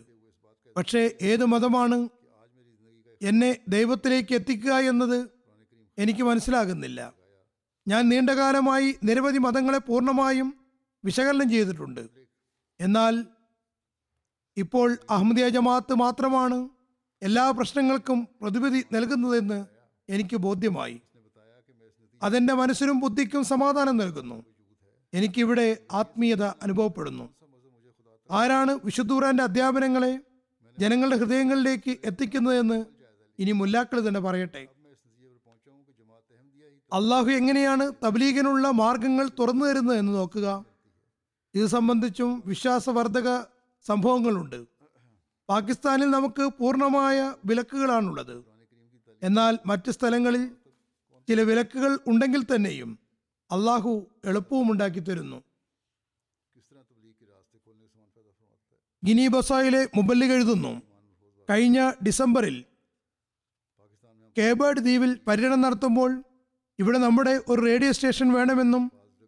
പക്ഷേ ഏത് മതമാണ് എന്നെ ദൈവത്തിലേക്ക് എത്തിക്കുക എന്നത് എനിക്ക് മനസ്സിലാകുന്നില്ല. ഞാൻ നീണ്ടകാലമായി നിരവധി മതങ്ങളെ പൂർണമായും വിശകലനം ചെയ്തിട്ടുണ്ട്. എന്നാൽ ഇപ്പോൾ അഹമ്മദിയ ജമാഅത്ത് മാത്രമാണ് എല്ലാ പ്രശ്നങ്ങൾക്കും പ്രതിവിധി നൽകുന്നതെന്ന് എനിക്ക് ബോധ്യമായി. അതെന്റെ മനസ്സിനും ബുദ്ധിക്കും സമാധാനം നൽകുന്നു. എനിക്കിവിടെ ആത്മീയത അനുഭവപ്പെടുന്നു. ആരാണ് വിശുദ്ധൂറാന്റെ അധ്യാപനങ്ങളെ ജനങ്ങളുടെ ഹൃദയങ്ങളിലേക്ക് എത്തിക്കുന്നതെന്ന് ഇനി മുല്ലാക്കൾ തന്നെ പറയട്ടെ. അള്ളാഹു എങ്ങനെയാണ് തബ്ലീഗിനുള്ള മാർഗങ്ങൾ തുറന്നു തരുന്നത് എന്ന് നോക്കുക. ഇത് സംബന്ധിച്ചും വിശ്വാസവർദ്ധക സംഭവങ്ങളുണ്ട്. പാകിസ്ഥാനിൽ നമുക്ക് പൂർണമായ വിലക്കുകളാണുള്ളത്. എന്നാൽ മറ്റ് സ്ഥലങ്ങളിൽ ചില വിലക്കുകൾ ഉണ്ടെങ്കിൽ തന്നെയും അള്ളാഹു എളുപ്പവും ഉണ്ടാക്കി തരുന്നു. ഗിനി ബസായിലെ മുബല്ലിക് എഴുതുന്നു. കഴിഞ്ഞ ഡിസംബറിൽ കേബേഡ് ദ്വീപിൽ പര്യടനം നടത്തുമ്പോൾ ഇവിടെ നമ്മുടെ ഒരു റേഡിയോ സ്റ്റേഷൻ വേണമെന്നും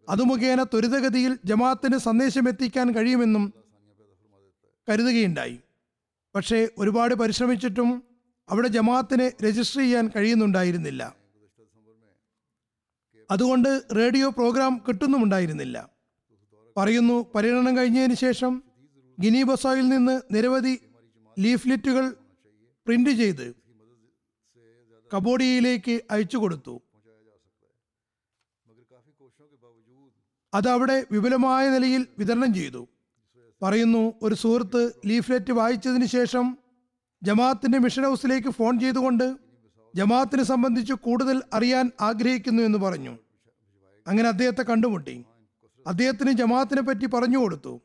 അത് മുഖേന ത്വരിതഗതിയിൽ ജമാഅത്തിന് സന്ദേശം എത്തിക്കാൻ കഴിയുമെന്നും കരുതുകയുണ്ടായി. പക്ഷേ ഒരുപാട് പരിശ്രമിച്ചിട്ടും അവിടെ ജമാഅത്തിനെ രജിസ്റ്റർ ചെയ്യാൻ കഴിയുന്നുണ്ടായിരുന്നില്ല. അതുകൊണ്ട് റേഡിയോ പ്രോഗ്രാം കിട്ടുന്നുമുണ്ടായിരുന്നില്ല. പറയുന്നു പര്യടനം കഴിഞ്ഞതിന് ശേഷം ഗിനി ബസായിൽ നിന്ന് നിരവധി ലീഫ്ലെറ്റുകൾ പ്രിന്റ് ചെയ്ത് കബോഡിയയിലേക്ക് അയച്ചു കൊടുത്തു. അതവിടെ വിപുലമായ നിലയിൽ വിതരണം ചെയ്തു. പറയുന്നു ഒരു സുഹൃത്ത് ലീഫ്ലെറ്റ് വായിച്ചതിന് ശേഷം ജമാഅത്തിന്റെ മിഷൻ ഹൗസിലേക്ക് ഫോൺ ചെയ്തുകൊണ്ട് ജമാഅത്തിനെ സംബന്ധിച്ച് കൂടുതൽ അറിയാൻ ആഗ്രഹിക്കുന്നു എന്ന് പറഞ്ഞു. അങ്ങനെ അദ്ദേഹത്തെ കണ്ടുമുട്ടി. അദ്ദേഹത്തിന് ജമാഅത്തിനെ പറ്റി പറഞ്ഞു കൊടുത്തു.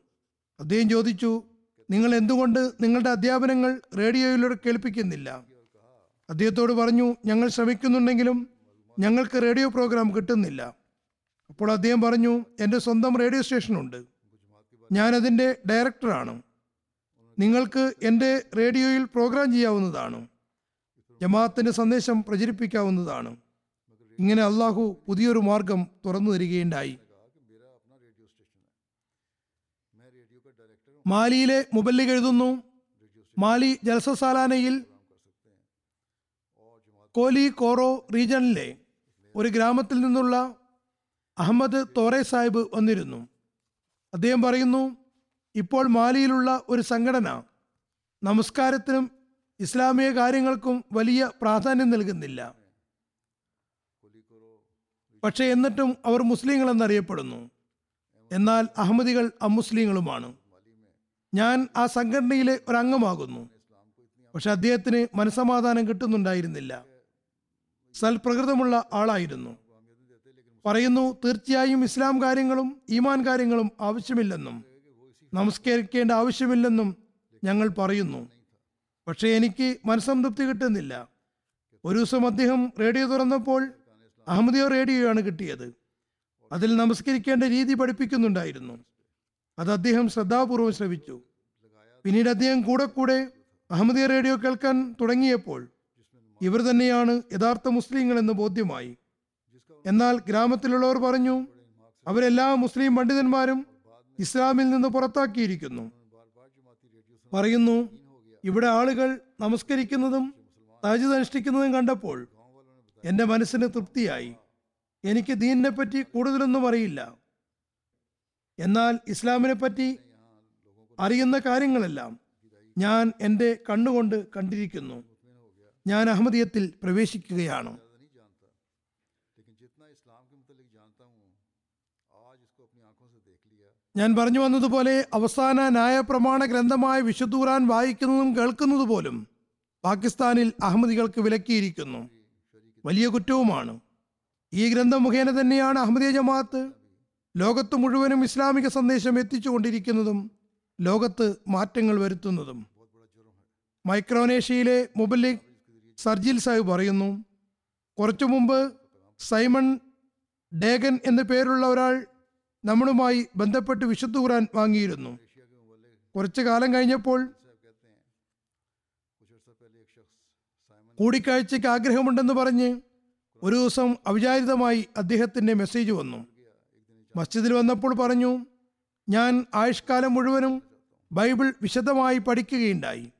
അദ്ദേഹം ചോദിച്ചു നിങ്ങൾ എന്തുകൊണ്ട് നിങ്ങളുടെ അധ്യാപനങ്ങൾ റേഡിയോയിലൂടെ കേൾപ്പിക്കുന്നില്ല? അദ്ദേഹത്തോട് പറഞ്ഞു ഞങ്ങൾ ശ്രമിക്കുന്നുണ്ടെങ്കിലും ഞങ്ങൾക്ക് റേഡിയോ പ്രോഗ്രാം കിട്ടുന്നില്ല. അപ്പോൾ അദ്ദേഹം പറഞ്ഞു എന്റെ സ്വന്തം റേഡിയോ സ്റ്റേഷനുണ്ട്. ഞാനതിന്റെ ഡയറക്ടറാണ്. നിങ്ങൾക്ക് എന്റെ റേഡിയോയിൽ പ്രോഗ്രാം ചെയ്യാവുന്നതാണ്. ജമാഅത്തിന്റെ സന്ദേശം പ്രചരിപ്പിക്കാവുന്നതാണ്. ഇങ്ങനെ അള്ളാഹു പുതിയൊരു മാർഗം തുറന്നു തരികയുണ്ടായി. മാലിയിലെ മുബല്ലിക് എഴുതുന്നു. മാലി ജലസസാലാനയിൽ കോലി കോറോ റീജിയണിലെ ഒരു ഗ്രാമത്തിൽ നിന്നുള്ള അഹമ്മദ് തോറേ സാഹിബ് വന്നിരുന്നു. അദ്ദേഹം പറയുന്നു ഇപ്പോൾ മാലിയിലുള്ള ഒരു സംഘടന നമസ്കാരത്തിനും ഇസ്ലാമിക കാര്യങ്ങൾക്കും വലിയ പ്രാധാന്യം നൽകുന്നില്ല. പക്ഷേ എന്നിട്ടും അവർ മുസ്ലിങ്ങൾ എന്നറിയപ്പെടുന്നു എന്നാൽ അഹമ്മദികൾ അമുസ്ലിങ്ങളുമാണ്. ഞാൻ ആ സംഘടനയിലെ ഒരംഗമാകുന്നു. പക്ഷെ അദ്ദേഹത്തിന് മനസമാധാനം കിട്ടുന്നുണ്ടായിരുന്നില്ല. സൽപ്രകൃതമുള്ള ആളായിരുന്നു. പറയുന്നു തീർച്ചയായും ഇസ്ലാം കാര്യങ്ങളും ഈമാൻ കാര്യങ്ങളും ആവശ്യമില്ലെന്നും നമസ്കരിക്കേണ്ട ആവശ്യമില്ലെന്നും ഞങ്ങൾ പറയുന്നു. പക്ഷേ എനിക്ക് മനസ്സംതൃപ്തി കിട്ടുന്നില്ല. ഒരു ദിവസം അദ്ദേഹം റേഡിയോ തുറന്നപ്പോൾ അഹമ്മദിയോ റേഡിയോയാണ് കിട്ടിയത്. അതിൽ നമസ്കരിക്കേണ്ട രീതി പഠിപ്പിക്കുന്നുണ്ടായിരുന്നു. അത് അദ്ദേഹം ശ്രദ്ധാപൂർവം ശ്രവിച്ചു. പിന്നീട് അദ്ദേഹം കൂടെ കൂടെ അഹമ്മദിയ റേഡിയോ കേൾക്കാൻ തുടങ്ങിയപ്പോൾ ഇവർ തന്നെയാണ് യഥാർത്ഥ മുസ്ലിങ്ങൾ എന്ന് ബോധ്യമായി. എന്നാൽ ഗ്രാമത്തിലുള്ളവർ പറഞ്ഞു അവരെല്ലാ മുസ്ലിം പണ്ഡിതന്മാരും ഇസ്ലാമിൽ നിന്ന് പുറത്താക്കിയിരിക്കുന്നു. പറയുന്നു ഇവിടെ ആളുകൾ നമസ്കരിക്കുന്നതും താജിദ് അനുഷ്ഠിക്കുന്നതും കണ്ടപ്പോൾ എന്റെ മനസ്സിന് തൃപ്തിയായി. എനിക്ക് ദീനിനെ പറ്റി കൂടുതലൊന്നും അറിയില്ല. എന്നാൽ ഇസ്ലാമിനെ പറ്റി അറിയുന്ന കാര്യങ്ങളെല്ലാം ഞാൻ എന്റെ കണ്ണുകൊണ്ട് കണ്ടിരിക്കുന്നു. ഞാൻ അഹമ്മദിയത്തിൽ പ്രവേശിക്കുകയാണ്. ഞാൻ പറഞ്ഞു വന്നതുപോലെ അവസാന ന്യായപ്രമാണ ഗ്രന്ഥമായ വിശുദ്ധ വായിക്കുന്നതും കേൾക്കുന്നത് പോലും പാകിസ്ഥാനിൽ അഹമ്മദികൾക്ക് വിലക്കിയിരിക്കുന്നു. വലിയ കുറ്റവുമാണ്. ഈ ഗ്രന്ഥം മുഖേന തന്നെയാണ് അഹമ്മദിയ ജമാഅത്ത് ലോകത്ത് മുഴുവനും ഇസ്ലാമിക സന്ദേശം എത്തിച്ചുകൊണ്ടിരിക്കുന്നതും ലോകത്ത് മാറ്റങ്ങൾ വരുത്തുന്നതും. മൈക്രോനേഷ്യയിലെ മുബല്ലിഖ് സർജിൽ സാഹിബ് പറയുന്നു കുറച്ചു മുമ്പ് സൈമൺ ഡേഗൻ എന്നു പേരുള്ള ഒരാൾ നമ്മളുമായി ബന്ധപ്പെട്ട് വിശുദ്ധ ഖുറാൻ വാങ്ങിയിരുന്നു. കുറച്ചു കാലം കഴിഞ്ഞപ്പോൾ കൂടിക്കാഴ്ചയ്ക്ക് ആഗ്രഹമുണ്ടെന്ന് പറഞ്ഞ് ഒരു ദിവസം അവിചാരിതമായി അദ്ദേഹത്തിന്റെ മെസ്സേജ് വന്നു. മസ്ജിദിൽ വന്നപ്പോൾ പറഞ്ഞു ഞാൻ ആയുഷ്കാലം മുഴുവനും ബൈബിൾ വിശദമായി പഠിക്കുകയുണ്ടായി.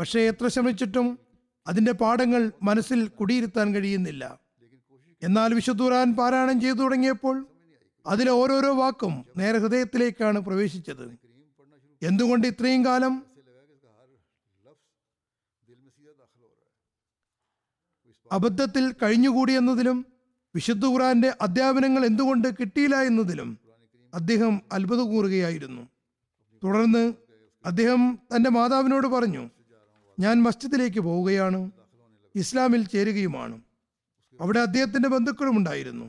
പക്ഷേ എത്ര ശ്രമിച്ചിട്ടും അതിന്റെ പാഠങ്ങൾ മനസ്സിൽ കുടിയിരുത്താൻ കഴിയുന്നില്ല. എന്നാൽ വിശുദ്ധൂറാൻ പാരായണം ചെയ്തു തുടങ്ങിയപ്പോൾ അതിലെ ഓരോരോ വാക്കും നേരെ ഹൃദയത്തിലേക്കാണ് പ്രവേശിച്ചത്. എന്തുകൊണ്ട് ഇത്രയും കാലം? അബദ്ധത്തിൽ കഴിഞ്ഞുകൂടിയെന്നതിലും വിശുദ്ധ ഖുറാന്റെ അധ്യാപനങ്ങൾ എന്തുകൊണ്ട് കിട്ടിയില്ല എന്നതിലും അദ്ദേഹം അത്ഭുതം കൂറുകയായിരുന്നു. തുടർന്ന് അദ്ദേഹം തന്റെ മാതാവിനോട് പറഞ്ഞു ഞാൻ മസ്ജിദിലേക്ക് പോവുകയാണ് ഇസ്ലാമിൽ ചേരുകയുമാണ്. അവിടെ അദ്ദേഹത്തിന്റെ ബന്ധുക്കളും ഉണ്ടായിരുന്നു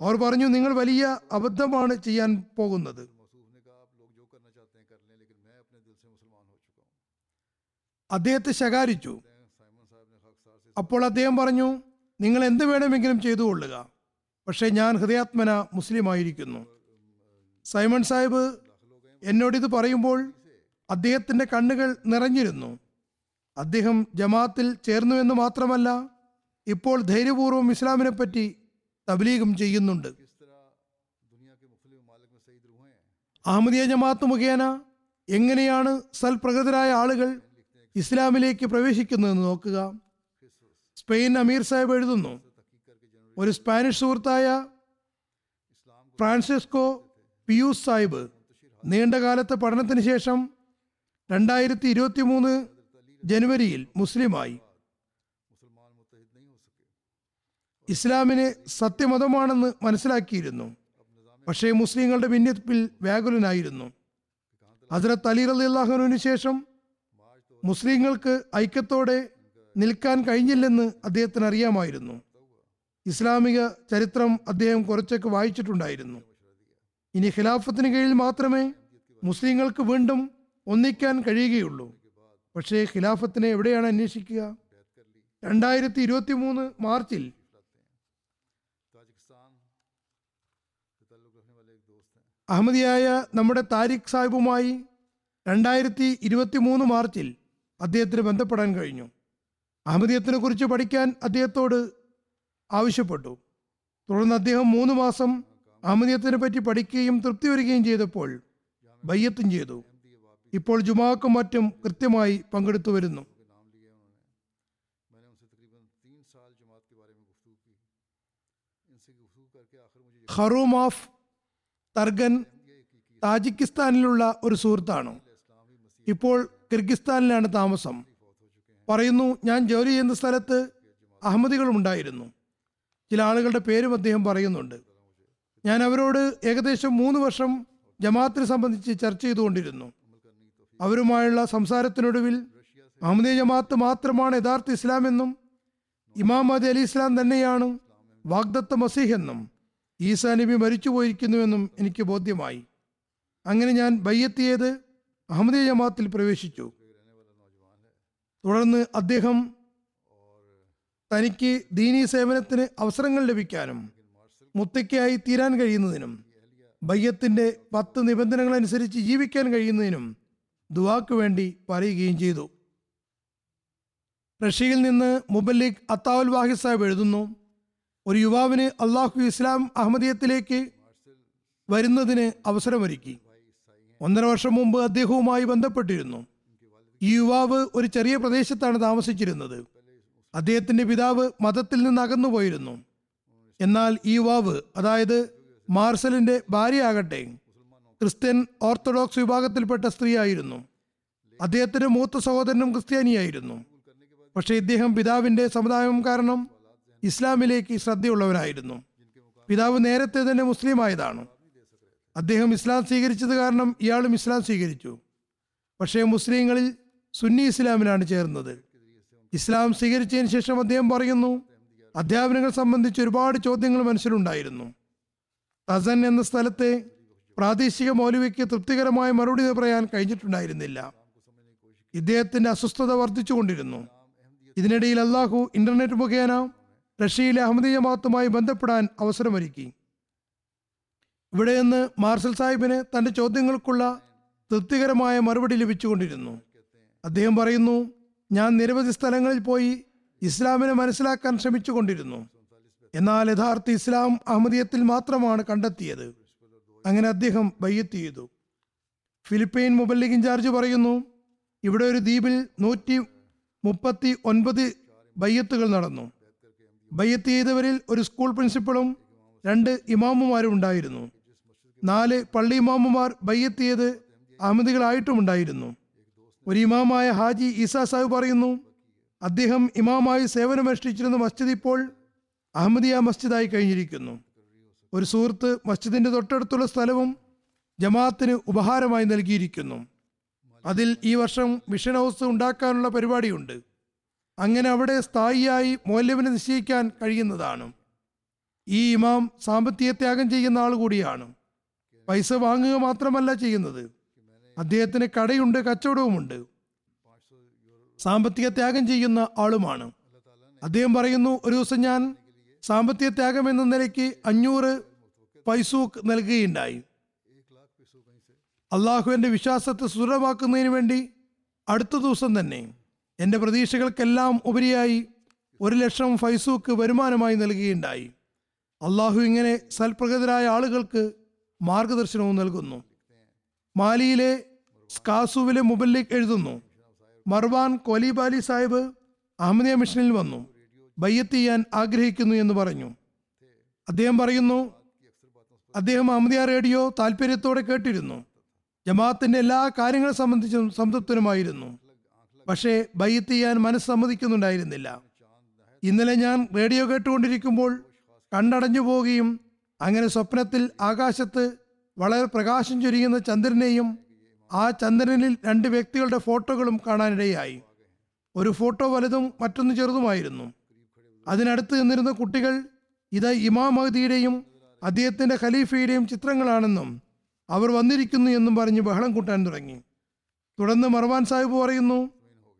അവർ പറഞ്ഞു നിങ്ങൾ വലിയ അബദ്ധമാണ് ചെയ്യാൻ പോകുന്നത്. അദ്ദേഹത്തെ ശകാരിച്ചു. അപ്പോൾ അദ്ദേഹം പറഞ്ഞു നിങ്ങൾ എന്ത് വേണമെങ്കിലും ചെയ്തുകൊള്ളുക പക്ഷേ ഞാൻ ഹൃദയാത്മന മുസ്ലിം ആയിരിക്കുന്നു. സൈമൺ സാഹിബ് എന്നോട് ഇത് പറയുമ്പോൾ അദ്ദേഹത്തിന്റെ കണ്ണുകൾ നിറഞ്ഞിരുന്നു. അദ്ദേഹം ജമാത്തിൽ ചേർന്നുവെന്ന് മാത്രമല്ല ഇപ്പോൾ ധൈര്യപൂർവം ഇസ്ലാമിനെ പറ്റി തബ്ലീഗും ചെയ്യുന്നുണ്ട്. അഹമ്മദിയ ജമാഅത്ത് മുഖേന എങ്ങനെയാണ് സൽപ്രകൃതരായ ആളുകൾ ഇസ്ലാമിലേക്ക് പ്രവേശിക്കുന്നതെന്ന് നോക്കുക. സ്പെയിൻ അമീർ സാഹിബ് എഴുതുന്നു. ഒരു സ്പാനിഷ് സുഹൃത്തായ ഫ്രാൻസിസ്കോ പിയൂസ് സാഹിബ് നീണ്ടകാലത്തെ പഠനത്തിന് ശേഷം രണ്ടായിരത്തി ഇരുപത്തി മൂന്ന് ജനുവരിയിൽ മുസ്ലിമായി ഇസ്ലാമിന് സത്യമതമാണെന്ന് മനസ്സിലാക്കിയിരുന്നു. പക്ഷേ മുസ്ലിങ്ങളുടെ ഭിന്നിപ്പിൽ വ്യാകുലനായിരുന്നു. ഹസരത്ത് അലി റലി അള്ളാഹുവിന് ശേഷം മുസ്ലിങ്ങൾക്ക് ഐക്യത്തോടെ നിൽക്കാൻ കഴിഞ്ഞില്ലെന്ന് അദ്ദേഹത്തിന് അറിയാമായിരുന്നു ഇസ്ലാമിക ചരിത്രം അദ്ദേഹം കുറച്ചൊക്കെ വായിച്ചിട്ടുണ്ടായിരുന്നു. ഇനി ഖിലാഫത്തിന് കീഴിൽ മാത്രമേ മുസ്ലിങ്ങൾക്ക് വീണ്ടും ഒന്നിക്കാൻ കഴിയുകയുള്ളൂ. പക്ഷേ ഖിലാഫത്തിനെ എവിടെയാണ് അന്വേഷിക്കുക? രണ്ടായിരത്തി ഇരുപത്തി മൂന്ന് മാർച്ചിൽ അഹമ്മദിയായ നമ്മുടെ താരിഖ് സാഹിബുമായി രണ്ടായിരത്തി ഇരുപത്തി മൂന്ന് മാർച്ചിൽ അദ്ദേഹത്തിന് ബന്ധപ്പെടാൻ കഴിഞ്ഞു. അഹമ്മദിയത്തിനെ കുറിച്ച് പഠിക്കാൻ അദ്ദേഹത്തോട് ആവശ്യപ്പെട്ടു. തുടർന്ന് അദ്ദേഹം മൂന്ന് മാസം അഹമ്മദിയത്തിനെ പറ്റി പഠിക്കുകയും തൃപ്തി വരികയും ചെയ്തപ്പോൾ ബയ്യത്തും ചെയ്തു. ഇപ്പോൾ ജുമാക്കും മറ്റും കൃത്യമായി പങ്കെടുത്തു വരുന്നു. ഹറൂം ഓഫ് തർഗൻ താജിക്കിസ്ഥാനിലുള്ള ഒരു സുഹൃത്താണ്. ഇപ്പോൾ കിർഗിസ്ഥാനിലാണ് താമസം. പറയുന്നു ഞാൻ ജോലി ചെയ്യുന്ന സ്ഥലത്ത് അഹമ്മദികളും ഉണ്ടായിരുന്നു ചില ആളുകളുടെ പേരും അദ്ദേഹം പറയുന്നുണ്ട്. ഞാൻ അവരോട് ഏകദേശം മൂന്ന് വർഷം ജമാഅത്തിനെ സംബന്ധിച്ച് ചർച്ച ചെയ്തുകൊണ്ടിരുന്നു. അവരുമായുള്ള സംസാരത്തിനൊടുവിൽ അഹമ്മദീയ ജമാഅത്ത് മാത്രമാണ് യഥാർത്ഥ ഇസ്ലാമെന്നും ഇമാം അലി ഇസ്ലാം തന്നെയാണ് വാഗ്ദത്ത മസീഹ് എന്നും ഈസാ നബി മരിച്ചുപോയിരിക്കുന്നുവെന്നും എനിക്ക് ബോധ്യമായി. അങ്ങനെ ഞാൻ ബയ്യത്തിയത് അഹമ്മദീയ ജമാത്തിൽ പ്രവേശിച്ചു. തുടർന്ന് അദ്ദേഹം തനിക്ക് ദീനീ സേവനത്തിന് അവസരങ്ങൾ ലഭിക്കാനും മുത്തയ്ക്കായി തീരാൻ കഴിയുന്നതിനും ബയ്യത്തിന്റെ പത്ത് നിബന്ധനകൾ അനുസരിച്ച് ജീവിക്കാൻ കഴിയുന്നതിനും ദുവാക്ക് വേണ്ടി പറയുകയും ചെയ്തു. റഷ്യയിൽ നിന്ന് മുബല്ലിഖ് അത്താവുൽ വാഹിദ് സാഹിബ് എഴുതുന്നു ഒരു യുവാവിന് അള്ളാഹു ഇസ്ലാം അഹമ്മദീയത്തിലേക്ക് വരുന്നതിന് അവസരമൊരുക്കി. ഒന്നര വർഷം മുമ്പ് അദ്ദേഹവുമായി ബന്ധപ്പെട്ടിരുന്നു. ഈ യുവാവ് ഒരു ചെറിയ പ്രദേശത്താണ് താമസിച്ചിരുന്നത്. അദ്ദേഹത്തിന്റെ പിതാവ് മതത്തിൽ നിന്ന് അകന്നുപോയിരുന്നു. എന്നാൽ ഈ യുവാവ് അതായത് മാർസലിന്റെ ഭാര്യയാകട്ടെ ക്രിസ്ത്യൻ ഓർത്തഡോക്സ് വിഭാഗത്തിൽപ്പെട്ട സ്ത്രീയായിരുന്നു. അദ്ദേഹത്തിന്റെ മൂത്ത സഹോദരനും ക്രിസ്ത്യാനിയായിരുന്നു. പക്ഷേ ഇദ്ദേഹം പിതാവിന്റെ സമുദായം കാരണം ഇസ്ലാമിലേക്ക് ശ്രദ്ധയുള്ളവരായിരുന്നു പിതാവ് നേരത്തെ തന്നെ മുസ്ലിം ആയതാണ് അദ്ദേഹം ഇസ്ലാം സ്വീകരിച്ചത് കാരണം ഇയാളും ഇസ്ലാം സ്വീകരിച്ചു. പക്ഷേ മുസ്ലിങ്ങളിൽ സുന്നി ഇസ്ലാമിലാണ് ചേർന്നത്. ഇസ്ലാം സ്വീകരിച്ചതിന് ശേഷം അദ്ദേഹം പറയുന്നു അധ്യാപനങ്ങൾ സംബന്ധിച്ച് ഒരുപാട് ചോദ്യങ്ങൾ മനസ്സിലുണ്ടായിരുന്നു. തസൻ എന്ന സ്ഥലത്തെ പ്രാദേശിക മൗലവിക്ക് തൃപ്തികരമായ മറുപടി പറയാൻ കഴിഞ്ഞിട്ടുണ്ടായിരുന്നില്ല. ഇദ്ദേഹത്തിന്റെ അസ്വസ്ഥത വർദ്ധിച്ചുകൊണ്ടിരുന്നു. ഇതിനിടയിൽ അള്ളാഹു ഇന്റർനെറ്റ് മുഖേന റഷ്യയിലെ അഹമ്മദീയ മഹത്തുമായി ബന്ധപ്പെടാൻ അവസരമൊരുക്കി. ഇവിടെ നിന്ന് മാർസൽ സാഹിബിന് തന്റെ ചോദ്യങ്ങൾക്കുള്ള തൃപ്തികരമായ മറുപടി ലഭിച്ചുകൊണ്ടിരുന്നു. അദ്ദേഹം പറയുന്നു ഞാൻ നിരവധി സ്ഥലങ്ങളിൽ പോയി ഇസ്ലാമിനെ മനസ്സിലാക്കാൻ ശ്രമിച്ചുകൊണ്ടിരുന്നു. എന്നാൽ യഥാർത്ഥ ഇസ്ലാം അഹമ്മദീയത്തിൽ മാത്രമാണ് കണ്ടെത്തിയത്. അങ്ങനെ അദ്ദേഹം ബയ്യത്ത് ചെയ്തു. ഫിലിപ്പൈൻ മുബല്ലിഗ് ഇൻചാർജ് പറയുന്നു ഇവിടെ ഒരു ദ്വീപിൽ നൂറ്റി മുപ്പത്തി ഒൻപത് ബയ്യത്തുകൾ നടന്നു. ബയ്യത്ത് ചെയ്തവരിൽ ഒരു സ്കൂൾ പ്രിൻസിപ്പളും രണ്ട് ഇമാമുമാരും ഉണ്ടായിരുന്നു. നാല് പള്ളി ഇമാമുമാർ ബയ്യത്ത് ചെയ്ത് അഹമ്മദികളായിട്ടും ഉണ്ടായിരുന്നു ഒരു ഇമാമായ ഹാജി ഈസാ സാഹിബ് പറയുന്നു അദ്ദേഹം ഇമാമായി സേവനമനുഷ്ഠിച്ചിരുന്ന മസ്ജിദ് ഇപ്പോൾ അഹമ്മദിയ മസ്ജിദായി കഴിഞ്ഞിരിക്കുന്നു. ഒരു സുഹൃത്ത് മസ്ജിദിന്റെ തൊട്ടടുത്തുള്ള സ്ഥലവും ജമാഅത്തിന് ഉപഹാരമായി നൽകിയിരിക്കുന്നു. അതിൽ ഈ വർഷം മിഷൻ ഹൗസ് ഉണ്ടാക്കാനുള്ള പരിപാടിയുണ്ട്. അങ്ങനെ അവിടെ സ്ഥായിയായി മൂല്യവിനെ നിശ്ചയിക്കാൻ കഴിയുന്നതാണ്. ഈ ഇമാം സാമ്പത്തിക ത്യാഗം ചെയ്യുന്ന ആൾ കൂടിയാണ്. പൈസ വാങ്ങുക മാത്രമല്ല ചെയ്യുന്നത്. അദ്ദേഹത്തിന് കടയുണ്ട് കച്ചവടവുമുണ്ട്. സാമ്പത്തിക ത്യാഗം ചെയ്യുന്ന ആളുമാണ്. അദ്ദേഹം പറയുന്നു ഒരു ദിവസം ഞാൻ സാമ്പത്തിക ത്യാഗം എന്ന നിലയ്ക്ക് അഞ്ഞൂറ് പൈസൂക്ക് നൽകുകയുണ്ടായി. അള്ളാഹുവിന്റെ വിശ്വാസത്തെ സുദൃഢമാക്കുന്നതിന് വേണ്ടി അടുത്ത ദിവസം തന്നെ എന്റെ പ്രതീക്ഷകൾക്കെല്ലാം ഉപരിയായി ഒരു ലക്ഷം ഫൈസൂക്ക് വരുമാനമായി നൽകുകയുണ്ടായി. അള്ളാഹു ഇങ്ങനെ സൽപ്രകൃതരായ ആളുകൾക്ക് മാർഗദർശനവും നൽകുന്നു. മാലിയിലെ സ്കാസുവിലെ മുബല്ലിക് എഴുതുന്നു. മർവാൻ കോലിബാലി സാഹിബ് അഹമ്മദിയ മിഷനിൽ വന്നു. ബയ്യത്ത് ചെയ്യാൻ ആഗ്രഹിക്കുന്നു എന്ന് പറഞ്ഞു. അദ്ദേഹം പറയുന്നു അദ്ദേഹം അഹമ്മദിയ റേഡിയോ താല്പര്യത്തോടെ കേട്ടിരുന്നു. ജമാഅത്തിന്റെ എല്ലാ കാര്യങ്ങളെ സംബന്ധിച്ചും സംതൃപ്തനുമായിരുന്നു. പക്ഷേ ബയ്യത്ത് ചെയ്യാൻ മനസ്സമ്മതിക്കുന്നുണ്ടായിരുന്നില്ല ഇന്നലെ ഞാൻ റേഡിയോ കേട്ടുകൊണ്ടിരിക്കുമ്പോൾ കണ്ടടഞ്ഞു പോവുകയും അങ്ങനെ സ്വപ്നത്തിൽ ആകാശത്ത് വളരെ പ്രകാശം ചൊരിയുന്ന ചന്ദ്രനെയും ആ ചന്ദ്രനിൽ രണ്ട് വ്യക്തികളുടെ ഫോട്ടോകളും കാണാനിടയായി. ഒരു ഫോട്ടോ വലുതും മറ്റൊന്ന് ചെറുതുമായിരുന്നു. അതിനടുത്ത് നിന്നിരുന്ന കുട്ടികൾ ഇത് ഇമാം മഹദിയുടെയും അദ്ദേഹത്തിന്റെ ഖലീഫയുടെയും ചിത്രങ്ങളാണെന്നും അവർ വന്നിരിക്കുന്നു എന്നും പറഞ്ഞ് ബഹളം കൂട്ടാൻ തുടങ്ങി. തുടർന്ന് മർവാൻ സാഹിബ് പറയുന്നു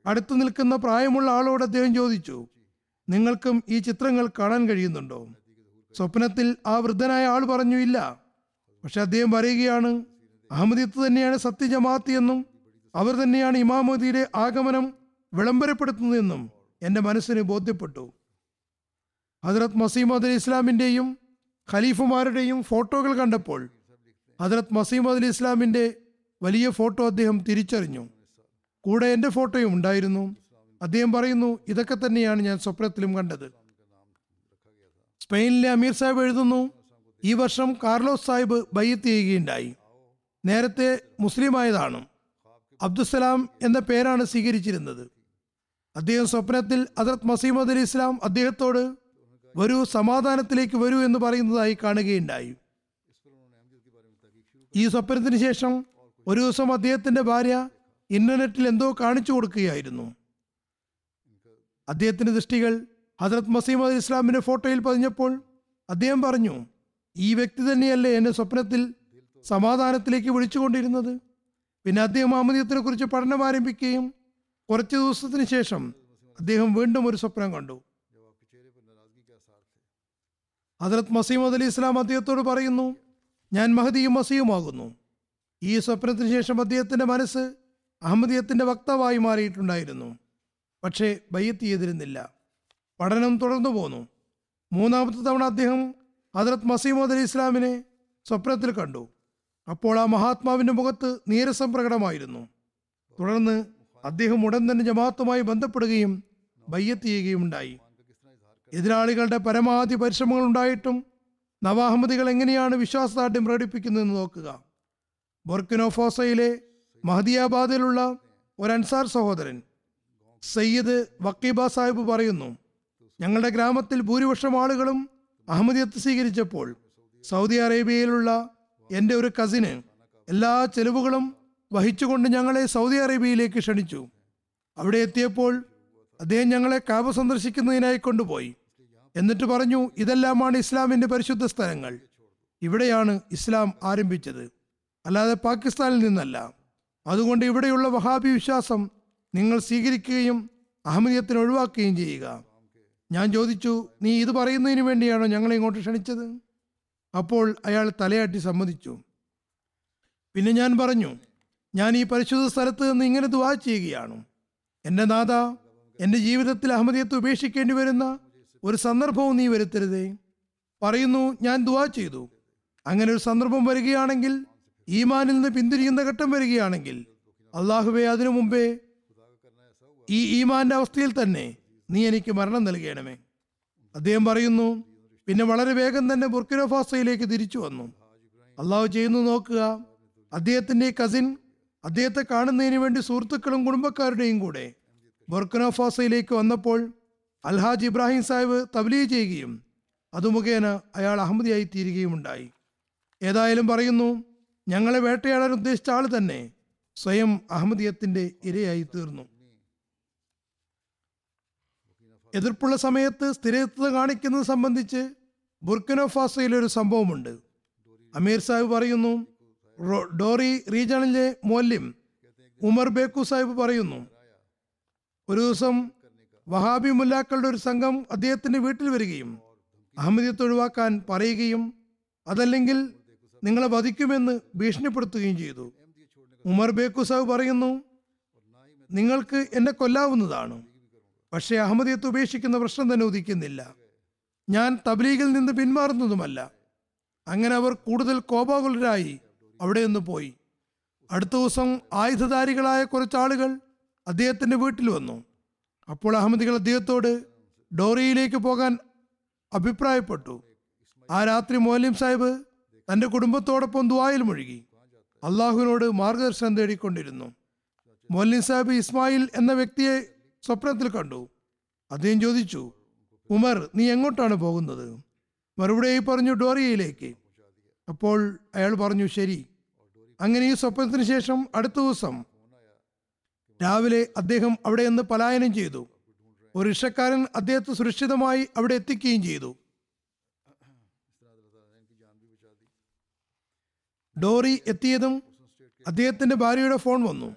അടുത്ത് നിൽക്കുന്ന പ്രായമുള്ള ആളോട് അദ്ദേഹം ചോദിച്ചു നിങ്ങൾക്കും ഈ ചിത്രങ്ങൾ കാണാൻ കഴിയുന്നുണ്ടോ? സ്വപ്നത്തിൽ ആ വൃദ്ധനായ ആൾ പറഞ്ഞു ഇല്ല. പക്ഷെ അദ്ദേഹം പറയുകയാണ് അഹമ്മദിയത്ത് തന്നെയാണ് സത്യജമാഅത്ത് എന്നും അവർ തന്നെയാണ് ഇമാമതിയുടെ ആഗമനം വിളംബരപ്പെടുത്തുന്നതെന്നും എന്റെ മനസ്സിന് ബോധ്യപ്പെട്ടു. ഹജറത് മസീമദ് അലി ഇസ്ലാമിന്റെയും ഖലീഫുമാരുടെയും ഫോട്ടോകൾ കണ്ടപ്പോൾ ഹജറത് മസീമദ് അലി ഇസ്ലാമിന്റെ വലിയ ഫോട്ടോ അദ്ദേഹം തിരിച്ചറിഞ്ഞു. കൂടെ എന്റെ ഫോട്ടോയും ഉണ്ടായിരുന്നു. അദ്ദേഹം പറയുന്നു ഇതൊക്കെ തന്നെയാണ് ഞാൻ സ്വപ്നത്തിലും കണ്ടത്. സ്പെയിനിലെ അമീർ സാഹിബ് എഴുതുന്നു ഈ വർഷം കാർലോസ് സാഹിബ് ബയ്യത്ത് ചെയ്യുകയുണ്ടായി. നേരത്തെ മുസ്ലിമായതാണ്. അബ്ദുസലാം എന്ന പേരാണ് സ്വീകരിച്ചിരുന്നത്. അദ്ദേഹം സ്വപ്നത്തിൽ അദർത് മസീമദ് അലി ഇസ്ലാം അദ്ദേഹത്തോട് വരൂ സമാധാനത്തിലേക്ക് വരൂ എന്ന് പറയുന്നതായി കാണുകയുണ്ടായി. ഈ സ്വപ്നത്തിന് ശേഷം ഒരു ദിവസം അദ്ദേഹത്തിന്റെ ഭാര്യ ഇന്റർനെറ്റിൽ എന്തോ കാണിച്ചു കൊടുക്കുകയായിരുന്നു. അദ്ദേഹത്തിന്റെ ദൃഷ്ടികൾ ഹജറത് മസീമദ് അലി ഇസ്ലാമിന്റെ ഫോട്ടോയിൽ പതിഞ്ഞപ്പോൾ അദ്ദേഹം പറഞ്ഞു ഈ വ്യക്തി തന്നെയല്ലേ എന്നെ സ്വപ്നത്തിൽ സമാധാനത്തിലേക്ക് വിളിച്ചുകൊണ്ടിരുന്നത്? പിന്നെ അദ്ദേഹം അഹമ്മദീയത്തിനെ കുറിച്ച് പഠനം ആരംഭിക്കുകയും കുറച്ച് ദിവസത്തിന് ശേഷം അദ്ദേഹം വീണ്ടും ഒരു സ്വപ്നം കണ്ടു. ഹജറത് മസീമദ് അലി ഇസ്ലാം അദ്ദേഹത്തോട് പറയുന്നു ഞാൻ മഹദിയും മസിയുമാകുന്നു ഈ സ്വപ്നത്തിന് ശേഷം അദ്ദേഹത്തിന്റെ മനസ്സ് അഹമ്മദീയത്തിന്റെ വക്താവായി മാറിയിട്ടുണ്ടായിരുന്നു. പക്ഷേ ബയ്യത്ത് ചെയ്തിരുന്നില്ല. പഠനം തുടർന്നു പോന്നു. മൂന്നാമത്തെ തവണ അദ്ദേഹം ഹജറത് മസീമദ് അലി ഇസ്ലാമിനെ സ്വപ്നത്തിൽ കണ്ടു. അപ്പോൾ ആ മഹാത്മാവിന്റെ മുഖത്ത് നീരസം പ്രകടമായിരുന്നു തുടർന്ന് അദ്ദേഹം ഉടൻ തന്നെ ജമാഅത്തുമായി ബന്ധപ്പെടുകയും ബയ്യത്ത് ചെയ്യുകയും ഉണ്ടായി എതിരാളികളുടെ പരമാവധി പരിശ്രമങ്ങൾ ഉണ്ടായിട്ടും നവാഹമ്മദികൾ എങ്ങനെയാണ് വിശ്വാസദാർഢ്യം പ്രകടിപ്പിക്കുന്നതെന്ന് നോക്കുക. ബൊർക്കിനോഫോസയിലെ മഹദിയാബാദിലുള്ള ഒരു അൻസാർ സഹോദരൻ സയ്യിദ് വക്കീബ സാഹിബ് പറയുന്നു ഞങ്ങളുടെ ഗ്രാമത്തിൽ ഭൂരിപക്ഷം ആളുകളും അഹമ്മദിയത്ത് സ്വീകരിച്ചപ്പോൾ സൗദി അറേബ്യയിലുള്ള എന്റെ ഒരു കസിന് എല്ലാ ചെലവുകളും വഹിച്ചുകൊണ്ട് ഞങ്ങളെ സൗദി അറേബ്യയിലേക്ക് ക്ഷണിച്ചു. അവിടെ എത്തിയപ്പോൾ അദ്ദേഹം ഞങ്ങളെ കാബ സന്ദർശിക്കുന്നതിനായി കൊണ്ടുപോയി. എന്നിട്ട് പറഞ്ഞു ഇതെല്ലാമാണ് ഇസ്ലാമിന്റെ പരിശുദ്ധ സ്ഥലങ്ങൾ. ഇവിടെയാണ് ഇസ്ലാം ആരംഭിച്ചത്. അല്ലാതെ പാകിസ്ഥാനിൽ നിന്നല്ല. അതുകൊണ്ട് ഇവിടെയുള്ള വഹാബി വിശ്വാസം നിങ്ങൾ സ്വീകരിക്കുകയും അഹമ്മദിയത്തിന് ഒഴിവാക്കുകയും ചെയ്യുക. ഞാൻ ചോദിച്ചു നീ ഇത് പറയുന്നതിന് വേണ്ടിയാണോ ഞങ്ങളെ ഇങ്ങോട്ട് ക്ഷണിച്ചത്? അപ്പോൾ അയാൾ തലയാട്ടി സമ്മതിച്ചു. പിന്നെ ഞാൻ പറഞ്ഞു ഞാൻ ഈ പരിശുദ്ധ സ്ഥലത്ത് നിന്ന് ഇങ്ങനെ ദുവാ ചെയ്യുകയാണ്. എന്റെ നാഥ എന്റെ ജീവിതത്തിൽ അഹമ്മദിയത്ത് ഉപേക്ഷിക്കേണ്ടി വരുന്ന ഒരു സന്ദർഭവും നീ വരുത്തരുതേ. പറയുന്നു ഞാൻ ദുവാ ചെയ്തു. അങ്ങനെ ഒരു സന്ദർഭം വരികയാണെങ്കിൽ ഈമാനിൽ നിന്ന് പിന്തിരിയുന്ന ഘട്ടം വരികയാണെങ്കിൽ അള്ളാഹുബെ അതിനു മുമ്പേ ഈ ഈമാന്റെ അവസ്ഥയിൽ തന്നെ നീ എനിക്ക് മരണം നൽകണമേ. അദ്ദേഹം പറയുന്നു പിന്നെ വളരെ വേഗം തന്നെ ബുർക്കിനോഫാസയിലേക്ക് തിരിച്ചു വന്നു. അള്ളാഹു ചെയ്യുന്നു നോക്കുക. അദ്ദേഹത്തിന്റെ കസിൻ അദ്ദേഹത്തെ കാണുന്നതിന് വേണ്ടി സുഹൃത്തുക്കളും കുടുംബക്കാരുടെയും കൂടെ ബുർക്കിനോഫാസയിലേക്ക് വന്നപ്പോൾ അൽഹാജ് ഇബ്രാഹിം സാഹിബ് തബ്ലീ ചെയ്യുകയും അത് മുഖേന അയാൾ അഹമ്മദിയായി തീരുകയും ഉണ്ടായി ഏതായാലും പറയുന്നു ഞങ്ങളെ വേട്ടയാടാൻ ഉദ്ദേശിച്ച ആൾ തന്നെ സ്വയം അഹമ്മദിയത്തിന്റെ ഇരയായി തീർന്നു. എതിർപ്പുള്ള സമയത്ത് സ്ഥിരത കാണിക്കുന്നത് സംബന്ധിച്ച് ബുർക്കിനോഫാസയിലെ ഒരു സംഭവമുണ്ട്. അമീർ സാഹിബ് പറയുന്നു ഡോറി റീജണിലെ മോല്യം ഉമർ ബേക്കു സാഹിബ് പറയുന്നു ഒരു ദിവസം വഹാബി മുല്ലാക്കളുടെ ഒരു സംഘം അദ്ദേഹത്തിന്റെ വീട്ടിൽ വരികയും അഹമ്മദിയത്ത് ഒഴിവാക്കാൻ പറയുകയും അതല്ലെങ്കിൽ നിങ്ങളെ വധിക്കുമെന്ന് ഭീഷണിപ്പെടുത്തുകയും ചെയ്തു. ഉമർ ബേക്കു സാഹിബ് പറയുന്നു നിങ്ങൾക്ക് എന്നെ കൊല്ലാവുന്നതാണ്. പക്ഷേ അഹമ്മദിയത്ത് ഉപേക്ഷിക്കുന്ന പ്രശ്നം തന്നെ ഉദിക്കുന്നില്ല. ഞാൻ തബ്ലീഗിൽ നിന്ന് പിന്മാറുന്നതുമല്ല. അങ്ങനെ അവർ കൂടുതൽ കോപാകുലരായി അവിടെ നിന്ന് പോയി. അടുത്ത ദിവസം ആയുധധാരികളായ കുറച്ചാളുകൾ അദ്ദേഹത്തിന്റെ വീട്ടിൽ വന്നു. അപ്പോൾ അഹമ്മദികൾ അദ്ദേഹത്തോട് ഡോറിയിലേക്ക് പോകാൻ അഭിപ്രായപ്പെട്ടു. ആ രാത്രി മോലിം സാഹിബ് തന്റെ കുടുംബത്തോടൊപ്പം ദുവായിൽ മുഴുകി. അള്ളാഹുവിനോട് മാർഗദർശനം തേടിക്കൊണ്ടിരുന്നു. മൊല്ലിൻ സാഹിബ് ഇസ്മായിൽ എന്ന വ്യക്തിയെ സ്വപ്നത്തിൽ കണ്ടു. അദ്ദേഹം ചോദിച്ചു ഉമർ നീ എങ്ങോട്ടാണ് പോകുന്നത്? മറുപടിയായി പറഞ്ഞു ഡോറിയയിലേക്ക്. അപ്പോൾ അയാൾ പറഞ്ഞു ശരി. അങ്ങനെ ഈ സ്വപ്നത്തിന് ശേഷം അടുത്ത ദിവസം രാവിലെ അദ്ദേഹം അവിടെ നിന്ന് പലായനം ചെയ്തു. ഒരു ഇഷക്കാരൻ അദ്ദേഹത്തെ സുരക്ഷിതമായി അവിടെ എത്തിക്കുകയും ചെയ്തു. ഡോറി എത്തിയതും അദ്ദേഹത്തിന്റെ ഭാര്യയുടെ ഫോൺ വന്നു.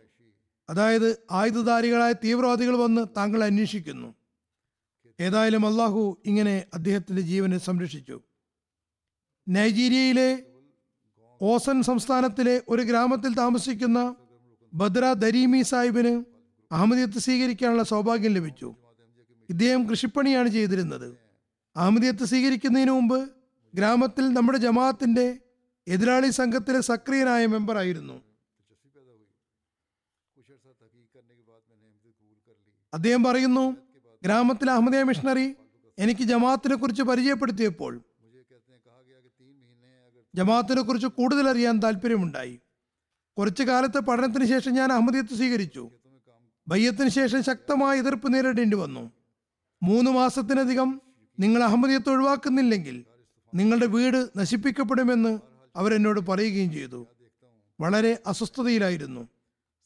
അതായത് ആയുധധാരികളായ തീവ്രവാദികൾ വന്ന് താങ്കളെ അന്വേഷിക്കുന്നു. ഏതായാലും അള്ളാഹു ഇങ്ങനെ അദ്ദേഹത്തിന്റെ ജീവനെ സംരക്ഷിച്ചു. നൈജീരിയയിലെ ഓസൻ സംസ്ഥാനത്തിലെ ഒരു ഗ്രാമത്തിൽ താമസിക്കുന്ന ബദ്ര ദരീമി സാഹിബിന് അഹമ്മദിയത്ത് സ്വീകരിക്കാനുള്ള സൗഭാഗ്യം ലഭിച്ചു. ഇദ്ദേഹം കൃഷിപ്പണിയാണ് ചെയ്തിരുന്നത്. അഹമ്മദിയത്ത് സ്വീകരിക്കുന്നതിന് മുമ്പ് ഗ്രാമത്തിൽ നമ്മുടെ ജമാഅത്തിന്റെ എതിരാളി സംഘത്തിലെ സക്രിയനായ മെമ്പറായിരുന്നു അദ്ദേഹം പറയുന്നു ഗ്രാമത്തിലെ അഹമ്മദിയ മിഷണറി എനിക്ക് ജമാഅത്തിനെ കുറിച്ച് പരിചയപ്പെടുത്തിയപ്പോൾ ജമാഅത്തിനെ കുറിച്ച് കൂടുതൽ അറിയാൻ താല്പര്യമുണ്ടായി കുറച്ചു കാലത്തെ പഠനത്തിന് ശേഷം ഞാൻ അഹമ്മദിയത്ത് സ്വീകരിച്ചു. ബയ്യത്തിന് ശേഷം ശക്തമായ എതിർപ്പ് നേരിടേണ്ടി വന്നു. മൂന്ന് മാസത്തിനധികം നിങ്ങൾ അഹമ്മദിയത്ത് ഒഴിവാക്കുന്നില്ലെങ്കിൽ നിങ്ങളുടെ വീട് നശിപ്പിക്കപ്പെടുമെന്ന് അവരെന്നോട് പറയുകയും ചെയ്തു. വളരെ അസ്വസ്ഥതയിലായിരുന്നു.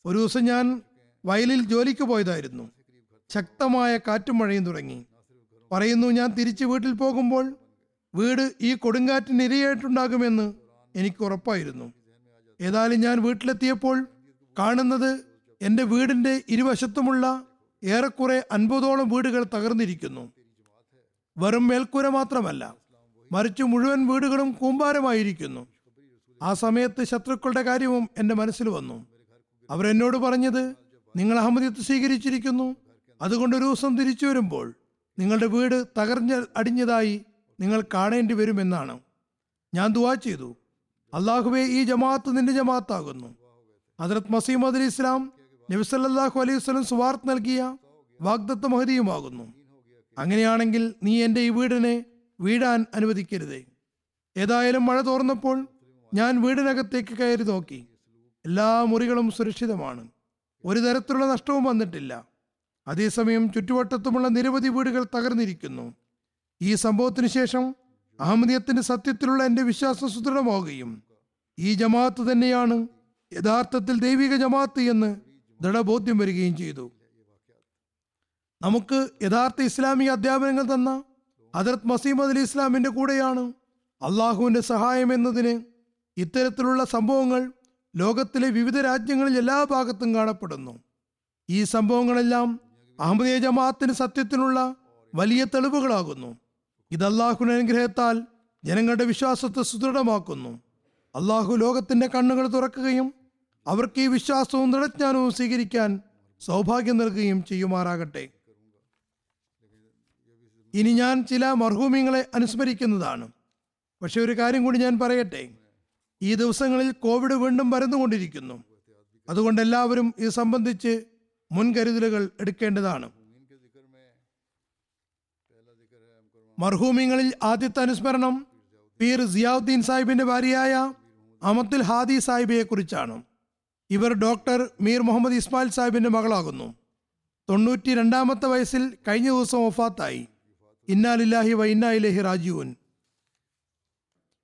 ഒരു ദിവസം ഞാൻ വയലിൽ ജോലിക്ക് പോയതായിരുന്നു. ശക്തമായ കാറ്റും മഴയും തുടങ്ങി. പറയുന്നു ഞാൻ തിരിച്ച് വീട്ടിൽ പോകുമ്പോൾ വീട് ഈ കൊടുങ്കാറ്റിന് ഇരയായിട്ടുണ്ടാകുമെന്ന് എനിക്ക് ഉറപ്പായിരുന്നു. ഏതായാലും ഞാൻ വീട്ടിലെത്തിയപ്പോൾ കാണുന്നത് എന്റെ വീടിന്റെ ഇരുവശത്തുമുള്ള ഏറെക്കുറെ അൻപതോളം വീടുകൾ തകർന്നിരിക്കുന്നു. വെറും മേൽക്കൂര മാത്രമല്ല മറിച്ച് മുഴുവൻ വീടുകളും കൂമ്പാരമായിരിക്കുന്നു. ആ സമയത്ത് ശത്രുക്കളുടെ കാര്യവും എന്റെ മനസ്സിൽ വന്നു. അവരെന്നോട് പറഞ്ഞത് നിങ്ങൾ അഹമ്മദിയത്ത് സ്വീകരിച്ചിരിക്കുന്നു. അതുകൊണ്ട് ഒരു ദിവസം തിരിച്ചു വരുമ്പോൾ നിങ്ങളുടെ വീട് തകർഞ്ഞ അടിഞ്ഞതായി നിങ്ങൾ കാണേണ്ടി വരുമെന്നാണ്. ഞാൻ ദുവാ ചെയ്തു. അള്ളാഹുബെ ഈ ജമാഅത്ത് നിന്റെ ജമാഅത്താകുന്നു. ഹജറത് മസീമദ് അലി ഇസ്ലാം നബിസല്ലാഹു അലൈഹി വസ്ലം സുവാർത്ത് നൽകിയ വാഗ്ദത്ത മഹതിയുമാകുന്നു അങ്ങനെയാണെങ്കിൽ നീ എന്റെ ഈ വീടിനെ വീടാൻ അനുവദിക്കരുതേ. ഏതായാലും മഴ തോർന്നപ്പോൾ ഞാൻ വീടിനകത്തേക്ക് കയറി നോക്കി. എല്ലാ മുറികളും സുരക്ഷിതമാണ്. ഒരു തരത്തിലുള്ള നഷ്ടവും വന്നിട്ടില്ല. അതേസമയം ചുറ്റുവട്ടത്തുമുള്ള നിരവധി വീടുകൾ തകർന്നിരിക്കുന്നു. ഈ സംഭവത്തിന് ശേഷം അഹമ്മദിയത്തിന്റെ സത്യത്തിലുള്ള എന്റെ വിശ്വാസം സുദൃഢമാവുകയും ഈ ജമാഅത്ത് തന്നെയാണ് യഥാർത്ഥത്തിൽ ദൈവിക ജമാഅത്ത് എന്ന് ദൃഢബോധ്യം വരികയും ചെയ്തു. നമുക്ക് യഥാർത്ഥ ഇസ്ലാമിക അധ്യാപനങ്ങൾ തന്ന ഹജറത് മസീമദ് അലി ഇസ്ലാമിന്റെ കൂടെയാണ് അള്ളാഹുവിന്റെ സഹായം എന്നതിന് ഇത്തരത്തിലുള്ള സംഭവങ്ങൾ ലോകത്തിലെ വിവിധ രാജ്യങ്ങളിൽ എല്ലാ ഭാഗത്തും കാണപ്പെടുന്നു. ഈ സംഭവങ്ങളെല്ലാം അഹമ്മദിയ ജമാഅത്തിന് സത്യത്തിനുള്ള വലിയ തെളിവുകളാകുന്നു. ഇത് അള്ളാഹുവിന്റെ അനുഗ്രഹത്താൽ ജനങ്ങളുടെ വിശ്വാസത്തെ സുദൃഢമാക്കുന്നു. അള്ളാഹു ലോകത്തിന്റെ കണ്ണുകൾ തുറക്കുകയും അവർക്ക് ഈ വിശ്വാസവും ദൃഢജ്ഞാനവും സ്വീകരിക്കാൻ സൗഭാഗ്യം നൽകുകയും ചെയ്യുമാറാകട്ടെ. ഇനി ഞാൻ ചില മർഹൂമിങ്ങളെ അനുസ്മരിക്കുന്നതാണ്. പക്ഷെ ഒരു കാര്യം കൂടി ഞാൻ പറയട്ടെ. ഈ ദിവസങ്ങളിൽ കോവിഡ് വീണ്ടും വരുന്നുകൊണ്ടിരിക്കുന്നു അതുകൊണ്ട് എല്ലാവരും ഇത് സംബന്ധിച്ച് മുൻകരുതലുകൾ എടുക്കേണ്ടതാണ്. മർഹൂമിങ്ങളിൽ ആദ്യത്തെ അനുസ്മരണം പീർ സിയാവുദ്ദീൻ സാഹിബിന്റെ ഭാര്യയായ അമത്തുൽ ഹാദി സാഹിബിയെ കുറിച്ചാണ്. ഇവർ ഡോക്ടർ മീർ മുഹമ്മദ് ഇസ്മായിൽ സാഹിബിന്റെ മകളാകുന്നു. തൊണ്ണൂറ്റി രണ്ടാമത്തെ വയസ്സിൽ കഴിഞ്ഞ ദിവസം ഒഫാത്തായി ഇന്നാലില്ലാഹി വ ഇന്നാ രാജീവൻ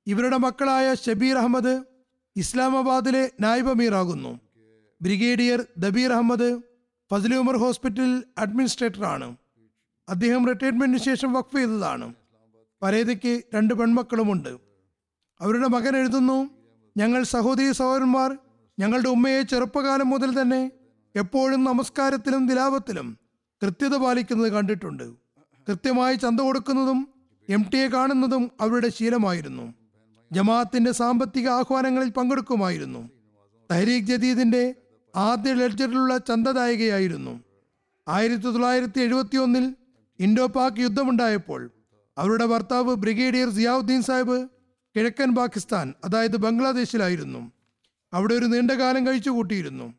ഇവരുടെ മക്കളായ ഷബീർ അഹമ്മദ് ഇസ്ലാമാബാദിലെ നായിബ് അമീർ ആകുന്നു ബ്രിഗേഡിയർ ദബീർ അഹമ്മദ് ഫസലി ഉമർ ഹോസ്പിറ്റലിൽ അഡ്മിനിസ്ട്രേറ്ററാണ്. അദ്ദേഹം റിട്ടയർമെന്റിന് ശേഷം വഖഫ് ചെയ്തതാണ്. പരേതയ്ക്ക് രണ്ട് പെൺമക്കളുമുണ്ട്. അവരുടെ മകൻ എഴുതുന്നു ഞങ്ങൾ സഹോദരി സഹോദരന്മാർ ഞങ്ങളുടെ ഉമ്മയെ ചെറുപ്പകാലം മുതൽ തന്നെ എപ്പോഴും നമസ്കാരത്തിലും ദിലാപത്തിലും കൃത്യത പാലിക്കുന്നത് കണ്ടിട്ടുണ്ട്. കൃത്യമായി ചന്ത കൊടുക്കുന്നതും എം ടിയെ കാണുന്നതും അവരുടെ ശീലമായിരുന്നു. ജമാഅത്തിന്റെ സാമ്പത്തിക ആഹ്വാനങ്ങളിൽ പങ്കെടുക്കുമായിരുന്നു. തഹരീഖ് ജദീദിന്റെ ആദ്യ ലെഡ്ജറിലുള്ള ചന്തദായികയായിരുന്നു. ആയിരത്തി തൊള്ളായിരത്തി എഴുപത്തി ഒന്നിൽ ഇൻഡോ പാക് യുദ്ധമുണ്ടായപ്പോൾ അവരുടെ ഭർത്താവ് ബ്രിഗേഡിയർ സിയാവുദ്ദീൻ സാഹിബ് കിഴക്കൻ പാകിസ്ഥാൻ അതായത് ബംഗ്ലാദേശിലായിരുന്നു. അവിടെ ഒരു നീണ്ടകാലം കഴിച്ചു കൂട്ടിയിരുന്നു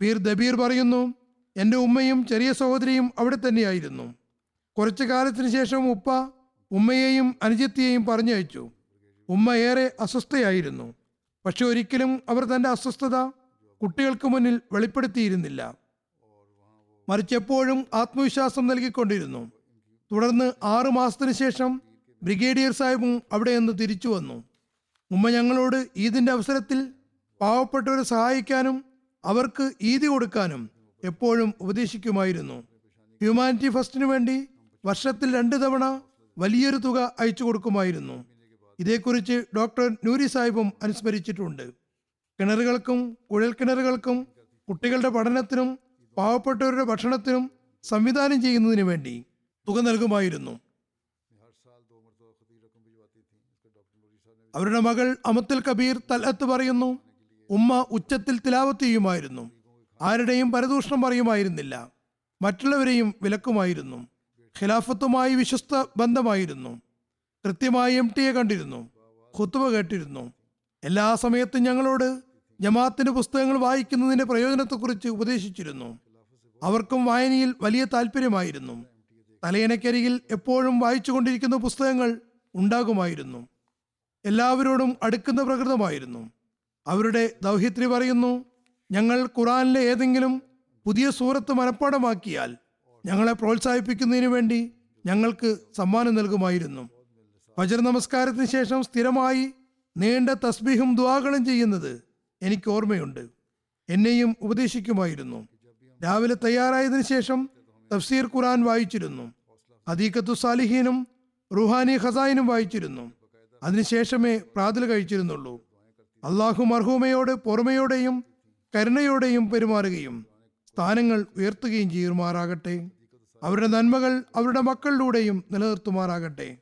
പീർ ദബീർ പറയുന്നു എന്റെ ഉമ്മയും ചെറിയ സഹോദരിയും അവിടെ തന്നെയായിരുന്നു. കുറച്ചു കാലത്തിന് ശേഷം ഉപ്പ ഉമ്മയെയും അനുജത്തിയെയും പറഞ്ഞയച്ചു. ഉമ്മ ഏറെ അസ്വസ്ഥയായിരുന്നു. പക്ഷെ ഒരിക്കലും അവർ തന്റെ അസ്വസ്ഥത കുട്ടികൾക്ക് മുന്നിൽ വെളിപ്പെടുത്തിയിരുന്നില്ല. മറിച്ച് എപ്പോഴും ആത്മവിശ്വാസം നൽകിക്കൊണ്ടിരുന്നു. തുടർന്ന് ആറു മാസത്തിന് ശേഷം ബ്രിഗേഡിയർ സാഹിബും അവിടെ നിന്ന് തിരിച്ചു വന്നു. ഉമ്മ ഞങ്ങളോട് ഈദിന്റെ അവസരത്തിൽ പാവപ്പെട്ടവരെ സഹായിക്കാനും അവർക്ക് ഈദി കൊടുക്കാനും എപ്പോഴും ഉപദേശിക്കുമായിരുന്നു. ഹ്യൂമാനിറ്റി ഫസ്റ്റിനു വേണ്ടി വർഷത്തിൽ രണ്ട് തവണ വലിയൊരു തുക അയച്ചു കൊടുക്കുമായിരുന്നു. ഇതേക്കുറിച്ച് ഡോക്ടർ നൂരി സാഹിബും അനുസ്മരിച്ചിട്ടുണ്ട്. കിണറുകൾക്കും കുഴൽ കിണറുകൾക്കും കുട്ടികളുടെ പഠനത്തിനും പാവപ്പെട്ടവരുടെ ഭക്ഷണത്തിനും സംവിധാനം ചെയ്യുന്നതിന് വേണ്ടി തുക നൽകുമായിരുന്നു. അവരുടെ മകൾ അമത്തുൽ കബീർ തലത്ത് പറയുന്നു ഉമ്മ ഉച്ചത്തിൽ തിലാവത്ത് ചെയ്യുമായിരുന്നു. ആരുടെയും പരദൂഷണം പറയുമായിരുന്നില്ല മറ്റുള്ളവരെയും വിലക്കുമായിരുന്നു. ഖിലാഫത്തുമായി വിശ്വസ്ത ബന്ധമായിരുന്നു. കൃത്യമായി എം ടിയെ കണ്ടിരുന്നു ഖുത്തുബ കേട്ടിരുന്നു. എല്ലാ സമയത്തും ഞങ്ങളോട് ജമാഅത്തിന്റെ പുസ്തകങ്ങൾ വായിക്കുന്നതിന്റെ പ്രയോജനത്തെക്കുറിച്ച് ഉപദേശിച്ചിരുന്നു. അവർക്കും വായനയിൽ വലിയ താല്പര്യമായിരുന്നു. തലയണക്കരികിൽ എപ്പോഴും വായിച്ചു കൊണ്ടിരിക്കുന്ന പുസ്തകങ്ങൾ ഉണ്ടാകുമായിരുന്നു. എല്ലാവരോടും അടുക്കുന്ന പ്രകൃതമായിരുന്നു. അവരുടെ ദൗഹിത്രി പറയുന്നു ഞങ്ങൾ ഖുറാനിലെ ഏതെങ്കിലും പുതിയ സൂറത്ത് മനഃപ്പാടമാക്കിയാൽ ഞങ്ങളെ പ്രോത്സാഹിപ്പിക്കുന്നതിന് വേണ്ടി ഞങ്ങൾക്ക് സമ്മാനം നൽകുമായിരുന്നു. ഫജർ നമസ്കാരത്തിന് ശേഷം സ്ഥിരമായി നീണ്ട തസ്ബീഹും ദ്വാകളും ചെയ്യുന്നത് എനിക്ക് ഓർമ്മയുണ്ട്. എന്നെയും ഉപദേശിക്കുമായിരുന്നു. രാവിലെ തയ്യാറായതിനു ശേഷം തഫ്സീർ ഖുറാൻ വായിച്ചിരുന്നു. അദീഖത്തു സാലിഹീനും റുഹാനി ഖസായിനും വായിച്ചിരുന്നു. അതിനുശേഷമേ പ്രാതൽ കഴിച്ചിരുന്നുള്ളൂ. അള്ളാഹു മർഹൂമയോട് പൊറുമയോടെയും കരുണയോടെയും പെരുമാറുകയും സ്ഥാനങ്ങൾ ഉയർത്തുകയും ചെയ്യുമാറാകട്ടെ. അവരുടെ നന്മകൾ അവരുടെ മക്കളിലൂടെയും നിലനിർത്തുമാറാകട്ടെ.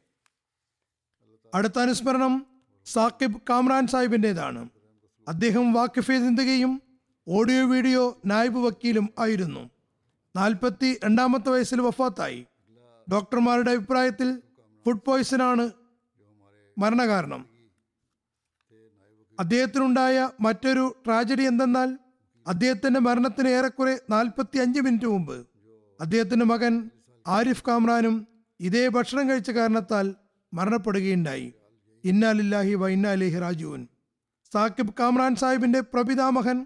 അടുത്ത അനുസ്മരണം സാക്കിബ് കാമ്രാൻ സാഹിബിന്റെതാണ്. അദ്ദേഹം വാക്കിഫെ ചിന്തകയും ഓഡിയോ വീഡിയോ നായബ് വക്കീലും ആയിരുന്നു. നാൽപ്പത്തി രണ്ടാമത്തെ വയസ്സിൽ വഫാത്തായി. ഡോക്ടർമാരുടെ അഭിപ്രായത്തിൽ ഫുഡ് പോയ്സനാണ് മരണകാരണം. അദ്ദേഹത്തിനുണ്ടായ മറ്റൊരു ട്രാജഡി എന്തെന്നാൽ അദ്ദേഹത്തിന്റെ മരണത്തിന് ഏറെക്കുറെ നാൽപ്പത്തി അഞ്ച് മിനിറ്റ് മുമ്പ് അദ്ദേഹത്തിന്റെ മകൻ ആരിഫ് കാമ്രാനും ഇതേ ഭക്ഷണം കഴിച്ച കാരണത്താൽ മരണപ്പെടുകയുണ്ടായി. ഇന്നാലില്ലാഹി വ ഇന്നാലിഹി റാജുവിൻ സാക്കിബ് കാമ്രാൻ സാഹിബിന്റെ പ്രപിതാമഹൻ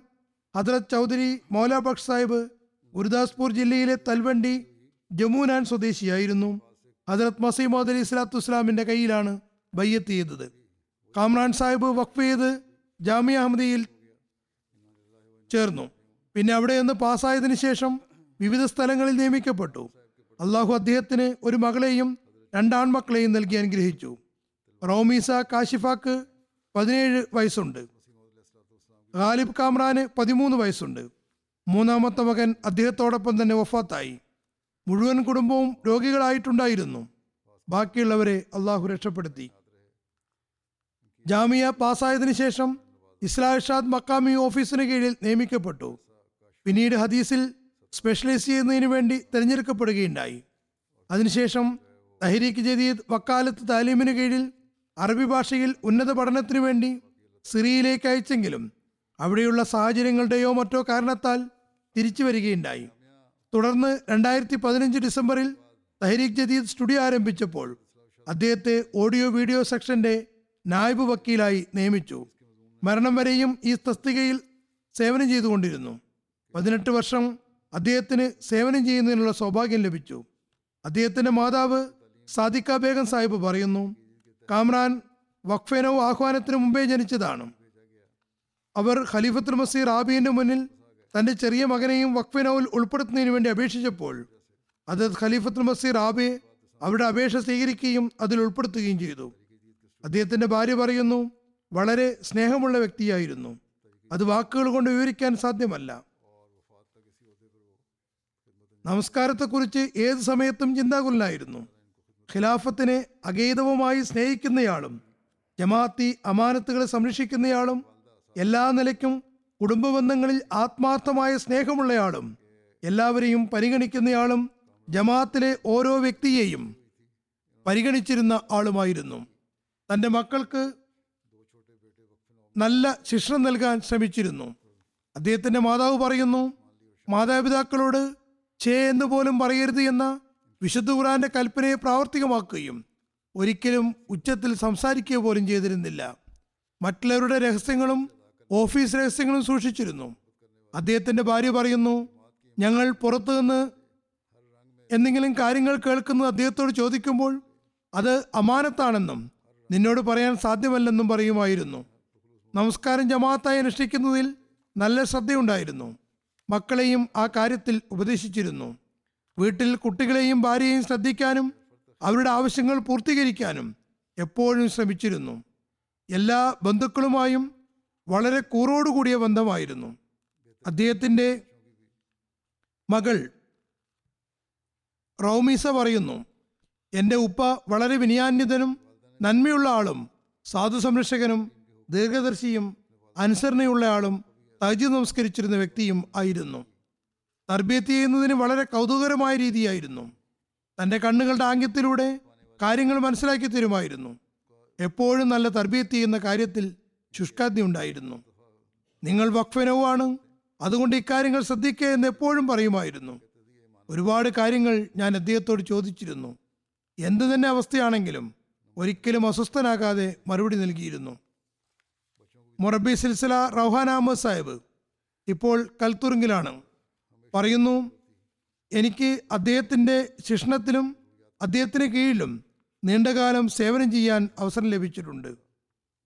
ഹദ്രത് ചൗധരി മൗലാബക്ഷ് സാഹിബ് ഗുരുദാസ്പൂർ ജില്ലയിലെ തൽവണ്ടി ജമുനാൻ സ്വദേശിയായിരുന്നു. ഹദ്രത് മസീമോദ് അലി ഇസ്ലാത്തു ഇസ്ലാമിന്റെ കയ്യിലാണ് ബയ്യത്ത് ചെയ്തത്. കാമ്രാൻ സാഹിബ് വഖഫ് ചെയ്ത് ജാമിയ അഹമ്മദിയിൽ ചേർന്നു. പിന്നെ അവിടെ നിന്ന് പാസ്സായതിനു ശേഷം വിവിധ സ്ഥലങ്ങളിൽ നിയമിക്കപ്പെട്ടു. അള്ളാഹു അദ്ദേഹത്തിന് ഒരു മകളെയും രണ്ടാൺമക്കളെയും നൽകി അനുഗ്രഹിച്ചു. റോമീസ കാശിഫാക്ക് പതിനേഴ് വയസ്സുണ്ട്. ഗാലിബ് കാമ്രാന് പതിമൂന്ന് വയസ്സുണ്ട്. മൂന്നാമത്തെ മകൻ അദ്ദേഹത്തോടൊപ്പം തന്നെ വഫാത്തായി. മുഴുവൻ കുടുംബവും രോഗികളായിട്ടുണ്ടായിരുന്നു. ബാക്കിയുള്ളവരെ അള്ളാഹു രക്ഷപ്പെടുത്തി. ജാമിയ പാസ്സായതിനു ശേഷം ഇസ്ലാഷാദ് മക്കാമി ഓഫീസിന് കീഴിൽ നിയമിക്കപ്പെട്ടു. പിന്നീട് ഹദീസിൽ സ്പെഷ്യലൈസ് ചെയ്യുന്നതിന് വേണ്ടി തിരഞ്ഞെടുക്കപ്പെടുകയുണ്ടായി. അതിനുശേഷം തഹരീഖ് ജദീദ് വക്കാലത്ത് താലീമിന് കീഴിൽ അറബി ഭാഷയിൽ ഉന്നത പഠനത്തിനു വേണ്ടി സിറിയയിലേക്ക് അയച്ചെങ്കിലും അവിടെയുള്ള സാഹചര്യങ്ങളുടെയോ മറ്റോ കാരണത്താൽ തിരിച്ചു വരികയുണ്ടായി. തുടർന്ന് രണ്ടായിരത്തി പതിനഞ്ച് ഡിസംബറിൽ തഹരീഖ് ജദീദ് സ്റ്റുഡിയോ ആരംഭിച്ചപ്പോൾ അദ്ദേഹത്തെ ഓഡിയോ വീഡിയോ സെക്ഷന്റെ നായബ് വക്കീലായി നിയമിച്ചു. മരണം വരെയും ഈ തസ്തികയിൽ സേവനം ചെയ്തുകൊണ്ടിരുന്നു. പതിനെട്ട് വർഷം അദ്ദേഹത്തിന് സേവനം ചെയ്യുന്നതിനുള്ള സൗഭാഗ്യം ലഭിച്ചു. അദ്ദേഹത്തിന്റെ മാതാവ് സാദിക്ക ബേഗം സാഹിബ് പറയുന്നു കാമ്രാൻ വഖഫേനോ ആഹ്വാനത്തിന് മുമ്പേ ജനിച്ചതാണ്. അവർ ഖലീഫത്തുൽ മസീർ ആബിന്റെ മുന്നിൽ തന്റെ ചെറിയ മകനെയും വഖഫിനോവിൽ ഉൾപ്പെടുത്തുന്നതിന് വേണ്ടി അപേക്ഷിച്ചപ്പോൾ അത് ഖലീഫത്തുൽ മസീർ ആബെ അവരുടെ അപേക്ഷ സ്വീകരിക്കുകയും അതിൽ ഉൾപ്പെടുത്തുകയും ചെയ്തു. അദ്ദേഹത്തിന്റെ ഭാര്യ പറയുന്നു വളരെ സ്നേഹമുള്ള വ്യക്തിയായിരുന്നു. അത് വാക്കുകൾ കൊണ്ട് വിവരിക്കാൻ സാധ്യമല്ല. നമസ്കാരത്തെക്കുറിച്ച് ഏത് സമയത്തും ചിന്താകുലനായിരുന്നു. ഖിലാഫത്തിനെ അഗൈതവുമായി സ്നേഹിക്കുന്നയാളും ജമാഅത്തി അമാനത്തുകളെ സംരക്ഷിക്കുന്നയാളും എല്ലാ നിലയ്ക്കും കുടുംബബന്ധങ്ങളിൽ ആത്മാർത്ഥമായ സ്നേഹമുള്ളയാളും എല്ലാവരെയും പരിഗണിക്കുന്നയാളും ജമാഅത്തിലെ ഓരോ വ്യക്തിയെയും പരിഗണിച്ചിരുന്ന ആളുമായിരുന്നു. തന്റെ മക്കൾക്ക് നല്ല ശിക്ഷ നൽകാൻ ശ്രമിച്ചിരുന്നു. അദ്ദേഹത്തിന്റെ മാതാവ് പറയുന്നു മാതാപിതാക്കളോട് ചേ എന്ന് പോലും പറയരുത് എന്ന വിശുദ്ധ ഖുറാന്റെ കൽപ്പനയെ പ്രാവർത്തികമാക്കുകയും ഒരിക്കലും ഉച്ചത്തിൽ സംസാരിക്കുക പോലും ചെയ്തിരുന്നില്ല. മറ്റുള്ളവരുടെ രഹസ്യങ്ങളും ഓഫീസ് രഹസ്യങ്ങളും സൂക്ഷിച്ചിരുന്നു. അദ്ദേഹത്തിന്റെ ഭാര്യ പറയുന്നു ഞങ്ങൾ പുറത്തു നിന്ന് എന്തെങ്കിലും കാര്യങ്ങൾ കേൾക്കുന്നത് അദ്ദേഹത്തോട് ചോദിക്കുമ്പോൾ അത് അമാനത്താണെന്നും നിന്നോട് പറയാൻ സാധ്യമല്ലെന്നും പറയുമായിരുന്നു. നമസ്കാരം ജമാഅത്തായി അനുഷ്ഠിക്കുന്നതിൽ നല്ല ശ്രദ്ധയുണ്ടായിരുന്നു. മക്കളെയും ആ കാര്യത്തിൽ ഉപദേശിച്ചിരുന്നു. വീട്ടിൽ കുട്ടികളെയും ഭാര്യയെയും ശ്രദ്ധിക്കാനും അവരുടെ ആവശ്യങ്ങൾ പൂർത്തീകരിക്കാനും എപ്പോഴും ശ്രമിച്ചിരുന്നു. എല്ലാ ബന്ധുക്കളുമായും വളരെ കൂറോടുകൂടിയ ബന്ധമായിരുന്നു. അദ്ദേഹത്തിന്റെ മകൾ റൗമീസ പറയുന്നു എന്റെ ഉപ്പ വളരെ വിനയാന്വിതനും നന്മയുള്ള ആളും സാധു സംരക്ഷകനും ദീർഘദർശിയും അനുസരണയുള്ള ആളും തജി നമസ്കരിച്ചിരുന്ന വ്യക്തിയും ആയിരുന്നു. തർബീയത്ത് ചെയ്യുന്നതിന് വളരെ കൗതുകരമായ രീതിയായിരുന്നു. തന്റെ കണ്ണുകളുടെ ആംഗ്യത്തിലൂടെ കാര്യങ്ങൾ മനസ്സിലാക്കി തരുമായിരുന്നു. എപ്പോഴും നല്ല തർബീത്ത് ചെയ്യുന്ന കാര്യത്തിൽ ശുഷ്കാന്തി ഉണ്ടായിരുന്നു. നിങ്ങൾ വഖഫനവുമാണ്. അതുകൊണ്ട് ഇക്കാര്യങ്ങൾ ശ്രദ്ധിക്കുക എന്ന് എപ്പോഴും പറയുമായിരുന്നു. ഒരുപാട് കാര്യങ്ങൾ ഞാൻ അദ്ദേഹത്തോട് ചോദിച്ചിരുന്നു. എന്തു തന്നെ അവസ്ഥയാണെങ്കിലും ഒരിക്കലും അസ്വസ്ഥനാകാതെ മറുപടി നൽകിയിരുന്നു. മൊറബി സിൽസില റൗഹാൻ അഹമ്മദ് സാഹിബ് ഇപ്പോൾ കൽത്തുറുങ്കിലാണ് പറയുന്നു എനിക്ക് അദ്ദേഹത്തിന്റെ ശിക്ഷണത്തിലും അദ്ദേഹത്തിന് കീഴിലും നീണ്ടകാലം സേവനം ചെയ്യാൻ അവസരം ലഭിച്ചിട്ടുണ്ട്.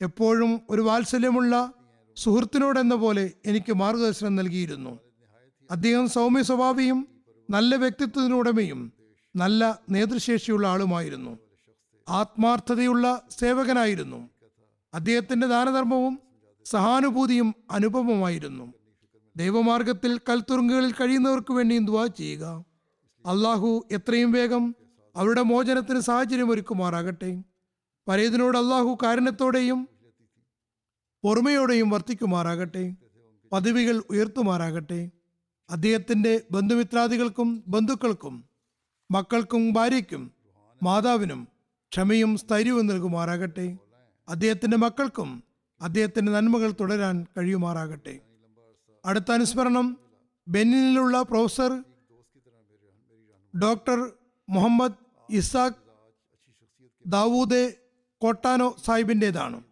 എപ്പോഴും ഒരു വാത്സല്യമുള്ള സുഹൃത്തിനോടെന്ന പോലെ എനിക്ക് മാർഗദർശനം നൽകിയിരുന്നു. അദ്ദേഹം സൗമ്യ സ്വഭാവിയും നല്ല വ്യക്തിത്വത്തിനുടമയും നല്ല നേതൃശേഷിയുള്ള ആളുമായിരുന്നു. ആത്മാർത്ഥതയുള്ള സേവകനായിരുന്നു. അദ്ദേഹത്തിന്റെ ദാനധർമ്മവും സഹാനുഭൂതിയും അനുപമമായിരുന്നു. ദൈവമാർഗത്തിൽ കൽത്തുറുങ്കുകളിൽ കഴിയുന്നവർക്ക് വേണ്ടിയും ദുവാ ചെയ്യുക. അള്ളാഹു എത്രയും വേഗം അവരുടെ മോചനത്തിന് സാഹചര്യം ഒരുക്കുമാറാകട്ടെ. പരേതിനോട് അള്ളാഹു കാരുണ്യത്തോടെയും പൊറുമയോടെയും വർത്തിക്കുമാറാകട്ടെ. പദവികൾ ഉയർത്തുമാറാകട്ടെ. അദ്ദേഹത്തിന്റെ ബന്ധുമിത്രാദികൾക്കും ബന്ധുക്കൾക്കും മക്കൾക്കും ഭാര്യയ്ക്കും മാതാവിനും ക്ഷമയും സ്ഥൈര്യവും നൽകുമാറാകട്ടെ. അദ്ദേഹത്തിന്റെ മക്കൾക്കും അദ്ദേഹത്തിന്റെ നന്മകൾ തുടരാൻ കഴിയുമാറാകട്ടെ. അടുത്ത അനുസ്മരണം ബെന്നിനിലുള്ള professor doctor Muhammad Isaq Dawoode Kotano സാഹിബിന്റെതാണ്.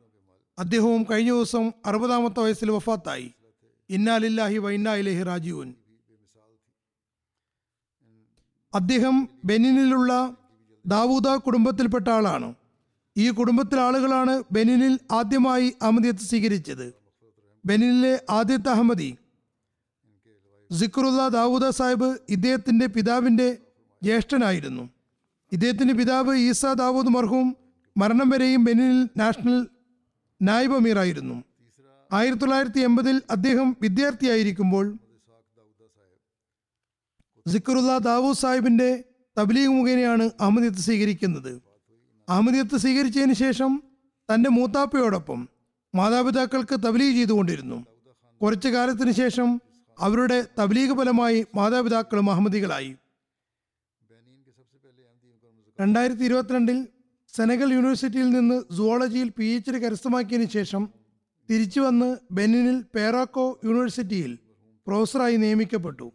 അദ്ദേഹവും കഴിഞ്ഞ ദിവസം അറുപതാമത്തെ വയസ്സിൽ വഫാത്തായി. ഇന്നാലില്ലാഹി വൈന്നാ ഇലഹി രാജീവൻ അദ്ദേഹം ബെനിനിലുള്ള ദാവൂദ കുടുംബത്തിൽപ്പെട്ട ആളാണ്. ഈ കുടുംബത്തിലെ ആളുകളാണ് ബെനിനിൽ ആദ്യമായി അഹമ്മദിയത്ത് സ്വീകരിച്ചത്. ബെനിനിലെ ആദ്യത്തെ അഹമ്മദി. സിക്റുല്ല ദാവൂദ സാഹിബ് ഇദ്ദേഹത്തിന്റെ പിതാവിന്റെ ജ്യേഷ്ഠനായിരുന്നു. ഇദ്ദേഹത്തിന്റെ പിതാവ് ഈസ ദാവൂദ് മർഹൂം മരണം വരെയും ബെനിനിൽ നാഷണൽ നായിബ് അമീറായിരുന്നു. ആയിരത്തി തൊള്ളായിരത്തി എൺപതിൽ അദ്ദേഹം വിദ്യാർത്ഥിയായിരിക്കുമ്പോൾ സിക്റുല്ല ദാവൂദ് സാഹിബിന്റെ തബ്ലീഗ് മുഖേനയാണ് അഹമ്മദിയത്ത് സ്വീകരിക്കുന്നത്. അഹമ്മദിയത്ത് സ്വീകരിച്ചതിന് ശേഷം തന്റെ മൂത്താപ്പയോടൊപ്പം മാതാപിതാക്കൾക്ക് തബ്ലീഗ് ചെയ്തുകൊണ്ടിരുന്നു. കുറച്ചു കാലത്തിന് ശേഷം അവരുടെ തബ്ലീഗ് ഫലമായി മാതാപിതാക്കളും അഹമ്മദികളായി. രണ്ടായിരത്തി ഇരുപത്തിരണ്ടിൽ സെനഗൽ യൂണിവേഴ്സിറ്റിയിൽ നിന്ന് സുവോളജിയിൽ പി എച്ച് ഡി കരസ്ഥമാക്കിയതിനു ശേഷം തിരിച്ചു വന്ന് ബെനിനിൽ പേറാക്കോ യൂണിവേഴ്സിറ്റിയിൽ പ്രൊഫസറായി നിയമിക്കപ്പെട്ടു.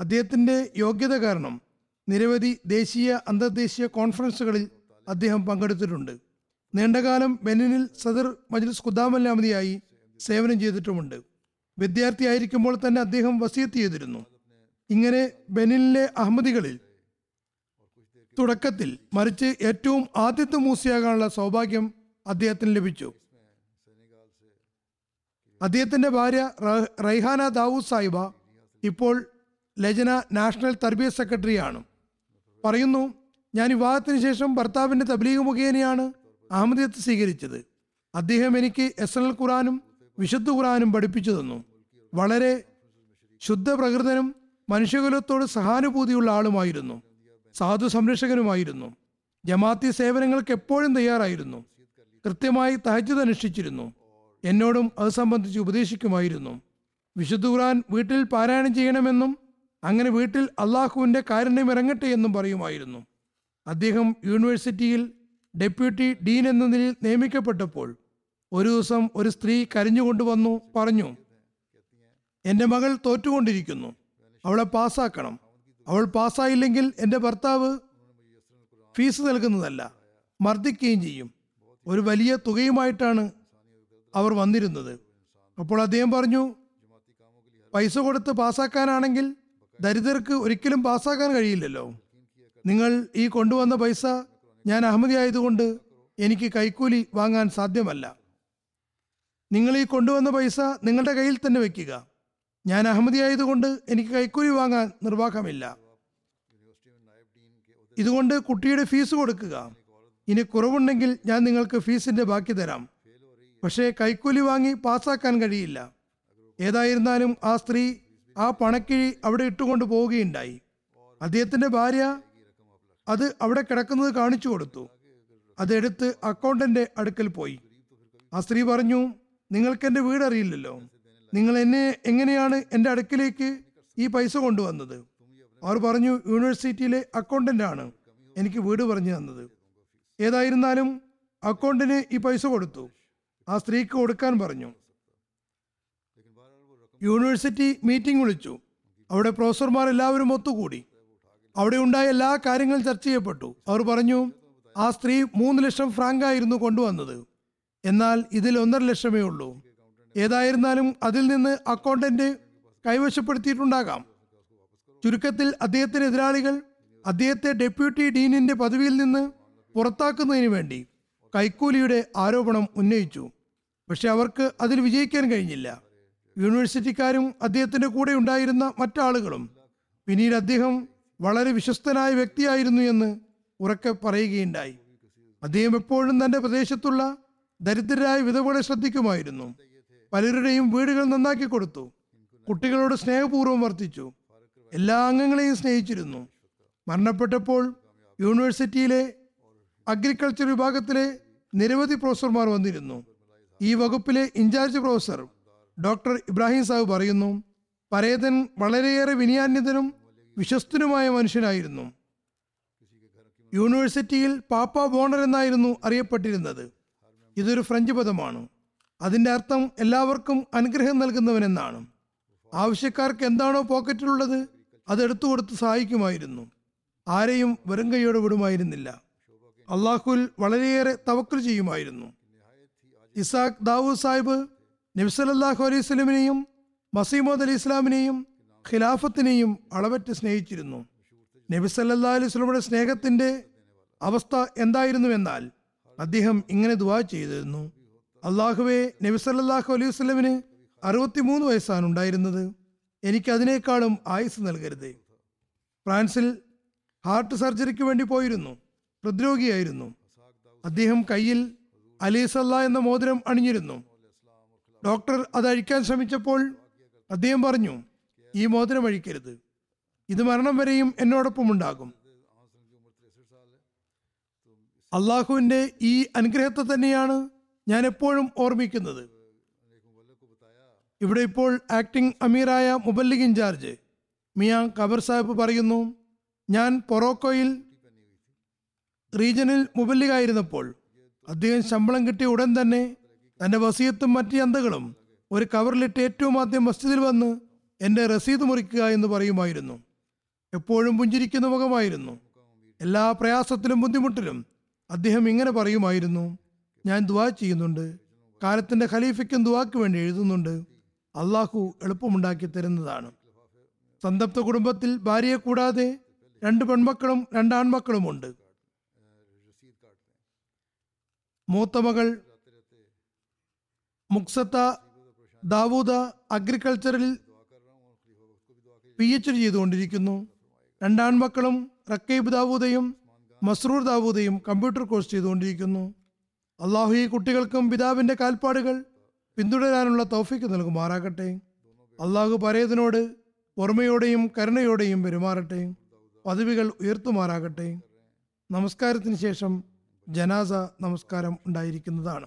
അദ്ദേഹത്തിന്റെ യോഗ്യത കാരണം നിരവധി ദേശീയ അന്തർദേശീയ കോൺഫറൻസുകളിൽ അദ്ദേഹം പങ്കെടുത്തിട്ടുണ്ട്. നീണ്ടകാലം ബെനിനിൽ സദർ മജ്ലിസ് ഖുദാമല്ലാമതിയായി സേവനം ചെയ്തിട്ടുമുണ്ട്. വിദ്യാർത്ഥിയായിരിക്കുമ്പോൾ തന്നെ അദ്ദേഹം വസീത്ത് ചെയ്തിരുന്നു. ഇങ്ങനെ ബെനിനിലെ അഹമ്മദികളിൽ തുടക്കത്തിൽ മറിച്ച് ഏറ്റവും ആദ്യത്തെ മൂസിയാകാനുള്ള സൗഭാഗ്യം അദ്ദേഹത്തിന് ലഭിച്ചു. അദ്ദേഹത്തിന്റെ ഭാര്യ റൈഹാന ദാവൂദ് സാഹിബ ഇപ്പോൾ ലജന നാഷണൽ തർബിയത്ത് സെക്രട്ടറിയാണ്. പറയുന്നു ഞാൻ വിവാഹത്തിന് ശേഷം ഭർത്താവിന്റെ തബ്ലീഗ് മുഖേനയാണ് അഹമ്മദിയത്ത് സ്വീകരിച്ചത്. അദ്ദേഹം എനിക്ക് എസ് എൽ ഖുറാനും വിശുദ്ധ ഖുറാനും പഠിപ്പിച്ചു തന്നു. വളരെ ശുദ്ധ പ്രകൃതനും മനുഷ്യകുലത്തോട് സഹാനുഭൂതിയുള്ള ആളുമായിരുന്നു. സാധു സംരക്ഷകനുമായിരുന്നു. ജമാഅത്തി സേവനങ്ങൾക്ക് എപ്പോഴും തയ്യാറായിരുന്നു. കൃത്യമായി തഹജ്ജുദ് അനുഷ്ഠിച്ചിരുന്നു. എന്നോടും അത് സംബന്ധിച്ച് ഉപദേശിക്കുമായിരുന്നു. വിശുദ്ധ ഖുറാൻ വീട്ടിൽ പാരായണം ചെയ്യണമെന്നും അങ്ങനെ വീട്ടിൽ അള്ളാഹുവിന്റെ കാരുണ്യം ഇറങ്ങട്ടെ എന്നും പറയുമായിരുന്നു. അദ്ദേഹം യൂണിവേഴ്സിറ്റിയിൽ ഡെപ്യൂട്ടി ഡീൻ എന്ന നിലയിൽ നിയമിക്കപ്പെട്ടപ്പോൾ ഒരു ദിവസം ഒരു സ്ത്രീ കരഞ്ഞുകൊണ്ട് വന്നു പറഞ്ഞു എന്റെ മകൾ തോറ്റുകൊണ്ടിരിക്കുന്നു. അവളെ പാസ്സാക്കണം. അവൾ പാസ്സായില്ലെങ്കിൽ എന്റെ ഭർത്താവ് ഫീസ് നൽകുന്നതല്ല മർദ്ദിക്കുകയും ചെയ്യും. ഒരു വലിയ തുകയുമായിട്ടാണ് അവർ വന്നിരുന്നത്. അപ്പോൾ അദ്ദേഹം പറഞ്ഞു പൈസ കൊടുത്ത് പാസ്സാക്കാനാണെങ്കിൽ ദരിദ്രർക്ക് ഒരിക്കലും പാസ്സാക്കാൻ കഴിയില്ലല്ലോ. നിങ്ങൾ ഈ കൊണ്ടുവന്ന പൈസ ഞാൻ അഹമ്മദി ആയതുകൊണ്ട് എനിക്ക് കൈക്കൂലി വാങ്ങാൻ സാധ്യമല്ല. നിങ്ങൾ ഈ കൊണ്ടുവന്ന പൈസ നിങ്ങളുടെ കയ്യിൽ തന്നെ വെക്കുക. ഞാൻ അഹമ്മദി ആയതുകൊണ്ട് എനിക്ക് കൈക്കൂലി വാങ്ങാൻ നിർവാഹമില്ല. ഇതുകൊണ്ട് കുട്ടിയുടെ ഫീസ് കൊടുക്കുക. ഇനി കുറവുണ്ടെങ്കിൽ ഞാൻ നിങ്ങൾക്ക് ഫീസിന്റെ ബാക്കി തരാം. പക്ഷേ കൈക്കൂലി വാങ്ങി പാസ്സാക്കാൻ കഴിയില്ല. ഏതായിരുന്നാലും ആ സ്ത്രീ ആ പണക്കിഴി അവിടെ ഇട്ടുകൊണ്ട് പോവുകയുണ്ടായി. അദ്ദേഹത്തിന്റെ ഭാര്യ അത് അവിടെ കിടക്കുന്നത് കാണിച്ചു കൊടുത്തു. അതെടുത്ത് അക്കൗണ്ടന്റെ അടുക്കൽ പോയി. ആ സ്ത്രീ പറഞ്ഞു നിങ്ങൾക്ക് എന്റെ വീട് അറിയില്ലല്ലോ നിങ്ങൾ എന്നെ എങ്ങനെയാണ് എന്റെ അടുക്കിലേക്ക് ഈ പൈസ കൊണ്ടുവന്നത്? അവർ പറഞ്ഞു യൂണിവേഴ്സിറ്റിയിലെ അക്കൗണ്ടന്റ് ആണ് എനിക്ക് വീട് പറഞ്ഞു തന്നത്. ഏതായിരുന്നാലും അക്കൗണ്ടിന് ഈ പൈസ കൊടുത്തു. ആ സ്ത്രീക്ക് കൊടുക്കാൻ പറഞ്ഞു. യൂണിവേഴ്സിറ്റി മീറ്റിംഗ് വിളിച്ചു. അവിടെ പ്രൊഫസർമാർ എല്ലാവരും ഒത്തുകൂടി. അവിടെ ഉണ്ടായ എല്ലാ കാര്യങ്ങളും ചർച്ച ചെയ്യപ്പെട്ടു. അവർ പറഞ്ഞു ആ സ്ത്രീ മൂന്ന് ലക്ഷം ഫ്രാങ്ക് ആയിരുന്നു കൊണ്ടുവന്നത്. എന്നാൽ ഇതിൽ ഒന്നര ലക്ഷമേ ഉള്ളൂ. ഏതായിരുന്നാലും അതിൽ നിന്ന് അക്കൗണ്ടന്റ് കൈവശപ്പെടുത്തിയിട്ടുണ്ടാകാം. ചുരുക്കത്തിൽ അദ്ദേഹത്തിന്റെ എതിരാളികൾ അദ്ദേഹത്തെ ഡെപ്യൂട്ടി ഡീനിന്റെ പദവിയിൽ നിന്ന് പുറത്താക്കുന്നതിന് വേണ്ടി കൈക്കൂലിയുടെ ആരോപണം ഉന്നയിച്ചു. പക്ഷെ അവർക്ക് അതിൽ വിജയിക്കാൻ കഴിഞ്ഞില്ല. യൂണിവേഴ്സിറ്റിക്കാരും അദ്ദേഹത്തിന്റെ കൂടെ ഉണ്ടായിരുന്ന മറ്റാളുകളും പിന്നീട് അദ്ദേഹം വളരെ വിശ്വസ്തനായ വ്യക്തിയായിരുന്നു എന്ന് ഉറക്കെ പറയുകയുണ്ടായി. അദ്ദേഹം എപ്പോഴും തന്റെ പ്രദേശത്തുള്ള ദരിദ്രരായ വിധവകളെ ശ്രദ്ധിക്കുമായിരുന്നു. പലരുടെയും വീടുകൾ നന്നാക്കി കൊടുത്തു. കുട്ടികളോട് സ്നേഹപൂർവം വർത്തിച്ചു. എല്ലാ അംഗങ്ങളെയും സ്നേഹിച്ചിരുന്നു. മരണപ്പെട്ടപ്പോൾ യൂണിവേഴ്സിറ്റിയിലെ അഗ്രികൾച്ചർ വിഭാഗത്തിലെ നിരവധി പ്രൊഫസർമാർ വന്നിരുന്നു. ഈ വകുപ്പിലെ incharge professor doctor Ibrahim Sahu പറയുന്നു പരേതൻ വളരെയേറെ വിനയാന്യതനും വിശ്വസ്തനുമായ മനുഷ്യനായിരുന്നു. യൂണിവേഴ്സിറ്റിയിൽ പാപ്പ ബോണർ എന്നായിരുന്നു അറിയപ്പെട്ടിരുന്നത്. ഇതൊരു ഫ്രഞ്ച് പദമാണ്. അതിന്റെ അർത്ഥം എല്ലാവർക്കും അനുഗ്രഹം നൽകുന്നവനെന്നാണ്. ആവശ്യക്കാർക്ക് എന്താണോ പോക്കറ്റിലുള്ളത് അതെടുത്തു കൊടുത്ത് സഹായിക്കുമായിരുന്നു. ആരെയും വെറും കൈയോടെ വിടുമായിരുന്നില്ല. അള്ളാഹുൽ വളരെയേറെ തവക്കൽ ചെയ്യുമായിരുന്നു. ഇസാഖ് ദാവൂദ് സാഹിബ് നബ്സലല്ലാഹു അലൈഹി സ്വലമിനെയും മസീമോദ് അലി ഇസ്ലാമിനെയും ഖിലാഫത്തിനെയും അളവറ്റ് സ്നേഹിച്ചിരുന്നു. നബി സല്ലാ അലൈഹി സ്വലമിയുടെ സ്നേഹത്തിന്റെ അവസ്ഥ എന്തായിരുന്നുവെന്നാൽ അദ്ദേഹം ഇങ്ങനെ ദുവാ ചെയ്തിരുന്നു. അള്ളാഹുവെ നബി സല്ലാഹു അലൈഹി വസ്ലമിന് അറുപത്തിമൂന്ന് വയസ്സാണ് ഉണ്ടായിരുന്നത്. എനിക്ക് അതിനേക്കാളും ആയുസ് നൽകരുത്. ഫ്രാൻസിൽ ഹാർട്ട് സർജറിക്ക് വേണ്ടി പോയിരുന്നു. ഹൃദ്രോഗിയായിരുന്നു. അദ്ദേഹം കയ്യിൽ അലീസല്ല എന്ന മോതിരം അണിഞ്ഞിരുന്നു. ഡോക്ടർ അത് അഴിക്കാൻ ശ്രമിച്ചപ്പോൾ അദ്ദേഹം പറഞ്ഞു ഈ മോതിരം അഴിക്കരുത്. ഇത് മരണം വരെയും എന്നോടൊപ്പം ഉണ്ടാകും. അള്ളാഹുവിന്റെ ഈ അനുഗ്രഹത്തെ തന്നെയാണ് ഞാൻ എപ്പോഴും ഓർമ്മിക്കുന്നത്. ഇവിടെ ഇപ്പോൾ ആക്ടിംഗ് അമീറായ മുബല്ലിഗ് ഇൻചാർജ് മിയാ കബർ സാഹിബ് പറയുന്നു ഞാൻ പൊറോക്കോയിൽ റീജിയനിൽ മുബല്ലിഗായിരുന്നപ്പോൾ അദ്ദേഹം ശമ്പളം കിട്ടിയ ഉടൻ തന്നെ തന്റെ വസീയത്തും മറ്റു ചന്തകളും ഒരു കവറിലിട്ട് ഏറ്റവും ആദ്യം മസ്ജിദിൽ വന്ന് എന്റെ റസീദ് മുറിക്കുക എന്ന് പറയുമായിരുന്നു. എപ്പോഴും പുഞ്ചിരിക്കുന്ന മുഖമായിരുന്നു. എല്ലാ പ്രയാസത്തിലും ബുദ്ധിമുട്ടിലും അദ്ദേഹം ഇങ്ങനെ പറയുമായിരുന്നു ഞാൻ ദുവാ ചെയ്യുന്നുണ്ട്. കാലത്തിന്റെ ഖലീഫയ്ക്കും ദുവാക്ക് വേണ്ടി എഴുതുന്നുണ്ട്. അള്ളാഹു എളുപ്പമുണ്ടാക്കി തരുന്നതാണ്. സന്തപ്ത കുടുംബത്തിൽ ഭാര്യയെ കൂടാതെ രണ്ട് പെൺമക്കളും രണ്ട് ആൺമക്കളുമുണ്ട് മൂത്ത മകൾ മുക്സത്ത ദാവൂദ അഗ്രികൾച്ചറിൽ പി എച്ച് ഡി ചെയ്തുകൊണ്ടിരിക്കുന്നു രണ്ടാൺമക്കളും റക്കീബ് ദാവൂദയും മസ്രൂർ ദാവൂദയും കമ്പ്യൂട്ടർ കോഴ്സ് ചെയ്തുകൊണ്ടിരിക്കുന്നു. അള്ളാഹു ഈ കുട്ടികൾക്കും പിതാവിന്റെ കാൽപ്പാടുകൾ പിന്തുടരാനുള്ള തൗഫിക്ക് നൽകുമാറാകട്ടെ. അള്ളാഹു പരേതനോട് ഓർമ്മയോടെയും കരുണയോടെയും പെരുമാറട്ടെ. പദവികൾ ഉയർത്തുമാറാകട്ടെ. നമസ്കാരത്തിന് ശേഷം ജനാസ നമസ്കാരം ഉണ്ടായിരിക്കുന്നതാണ്.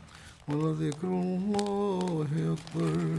ولذكر الله أكبر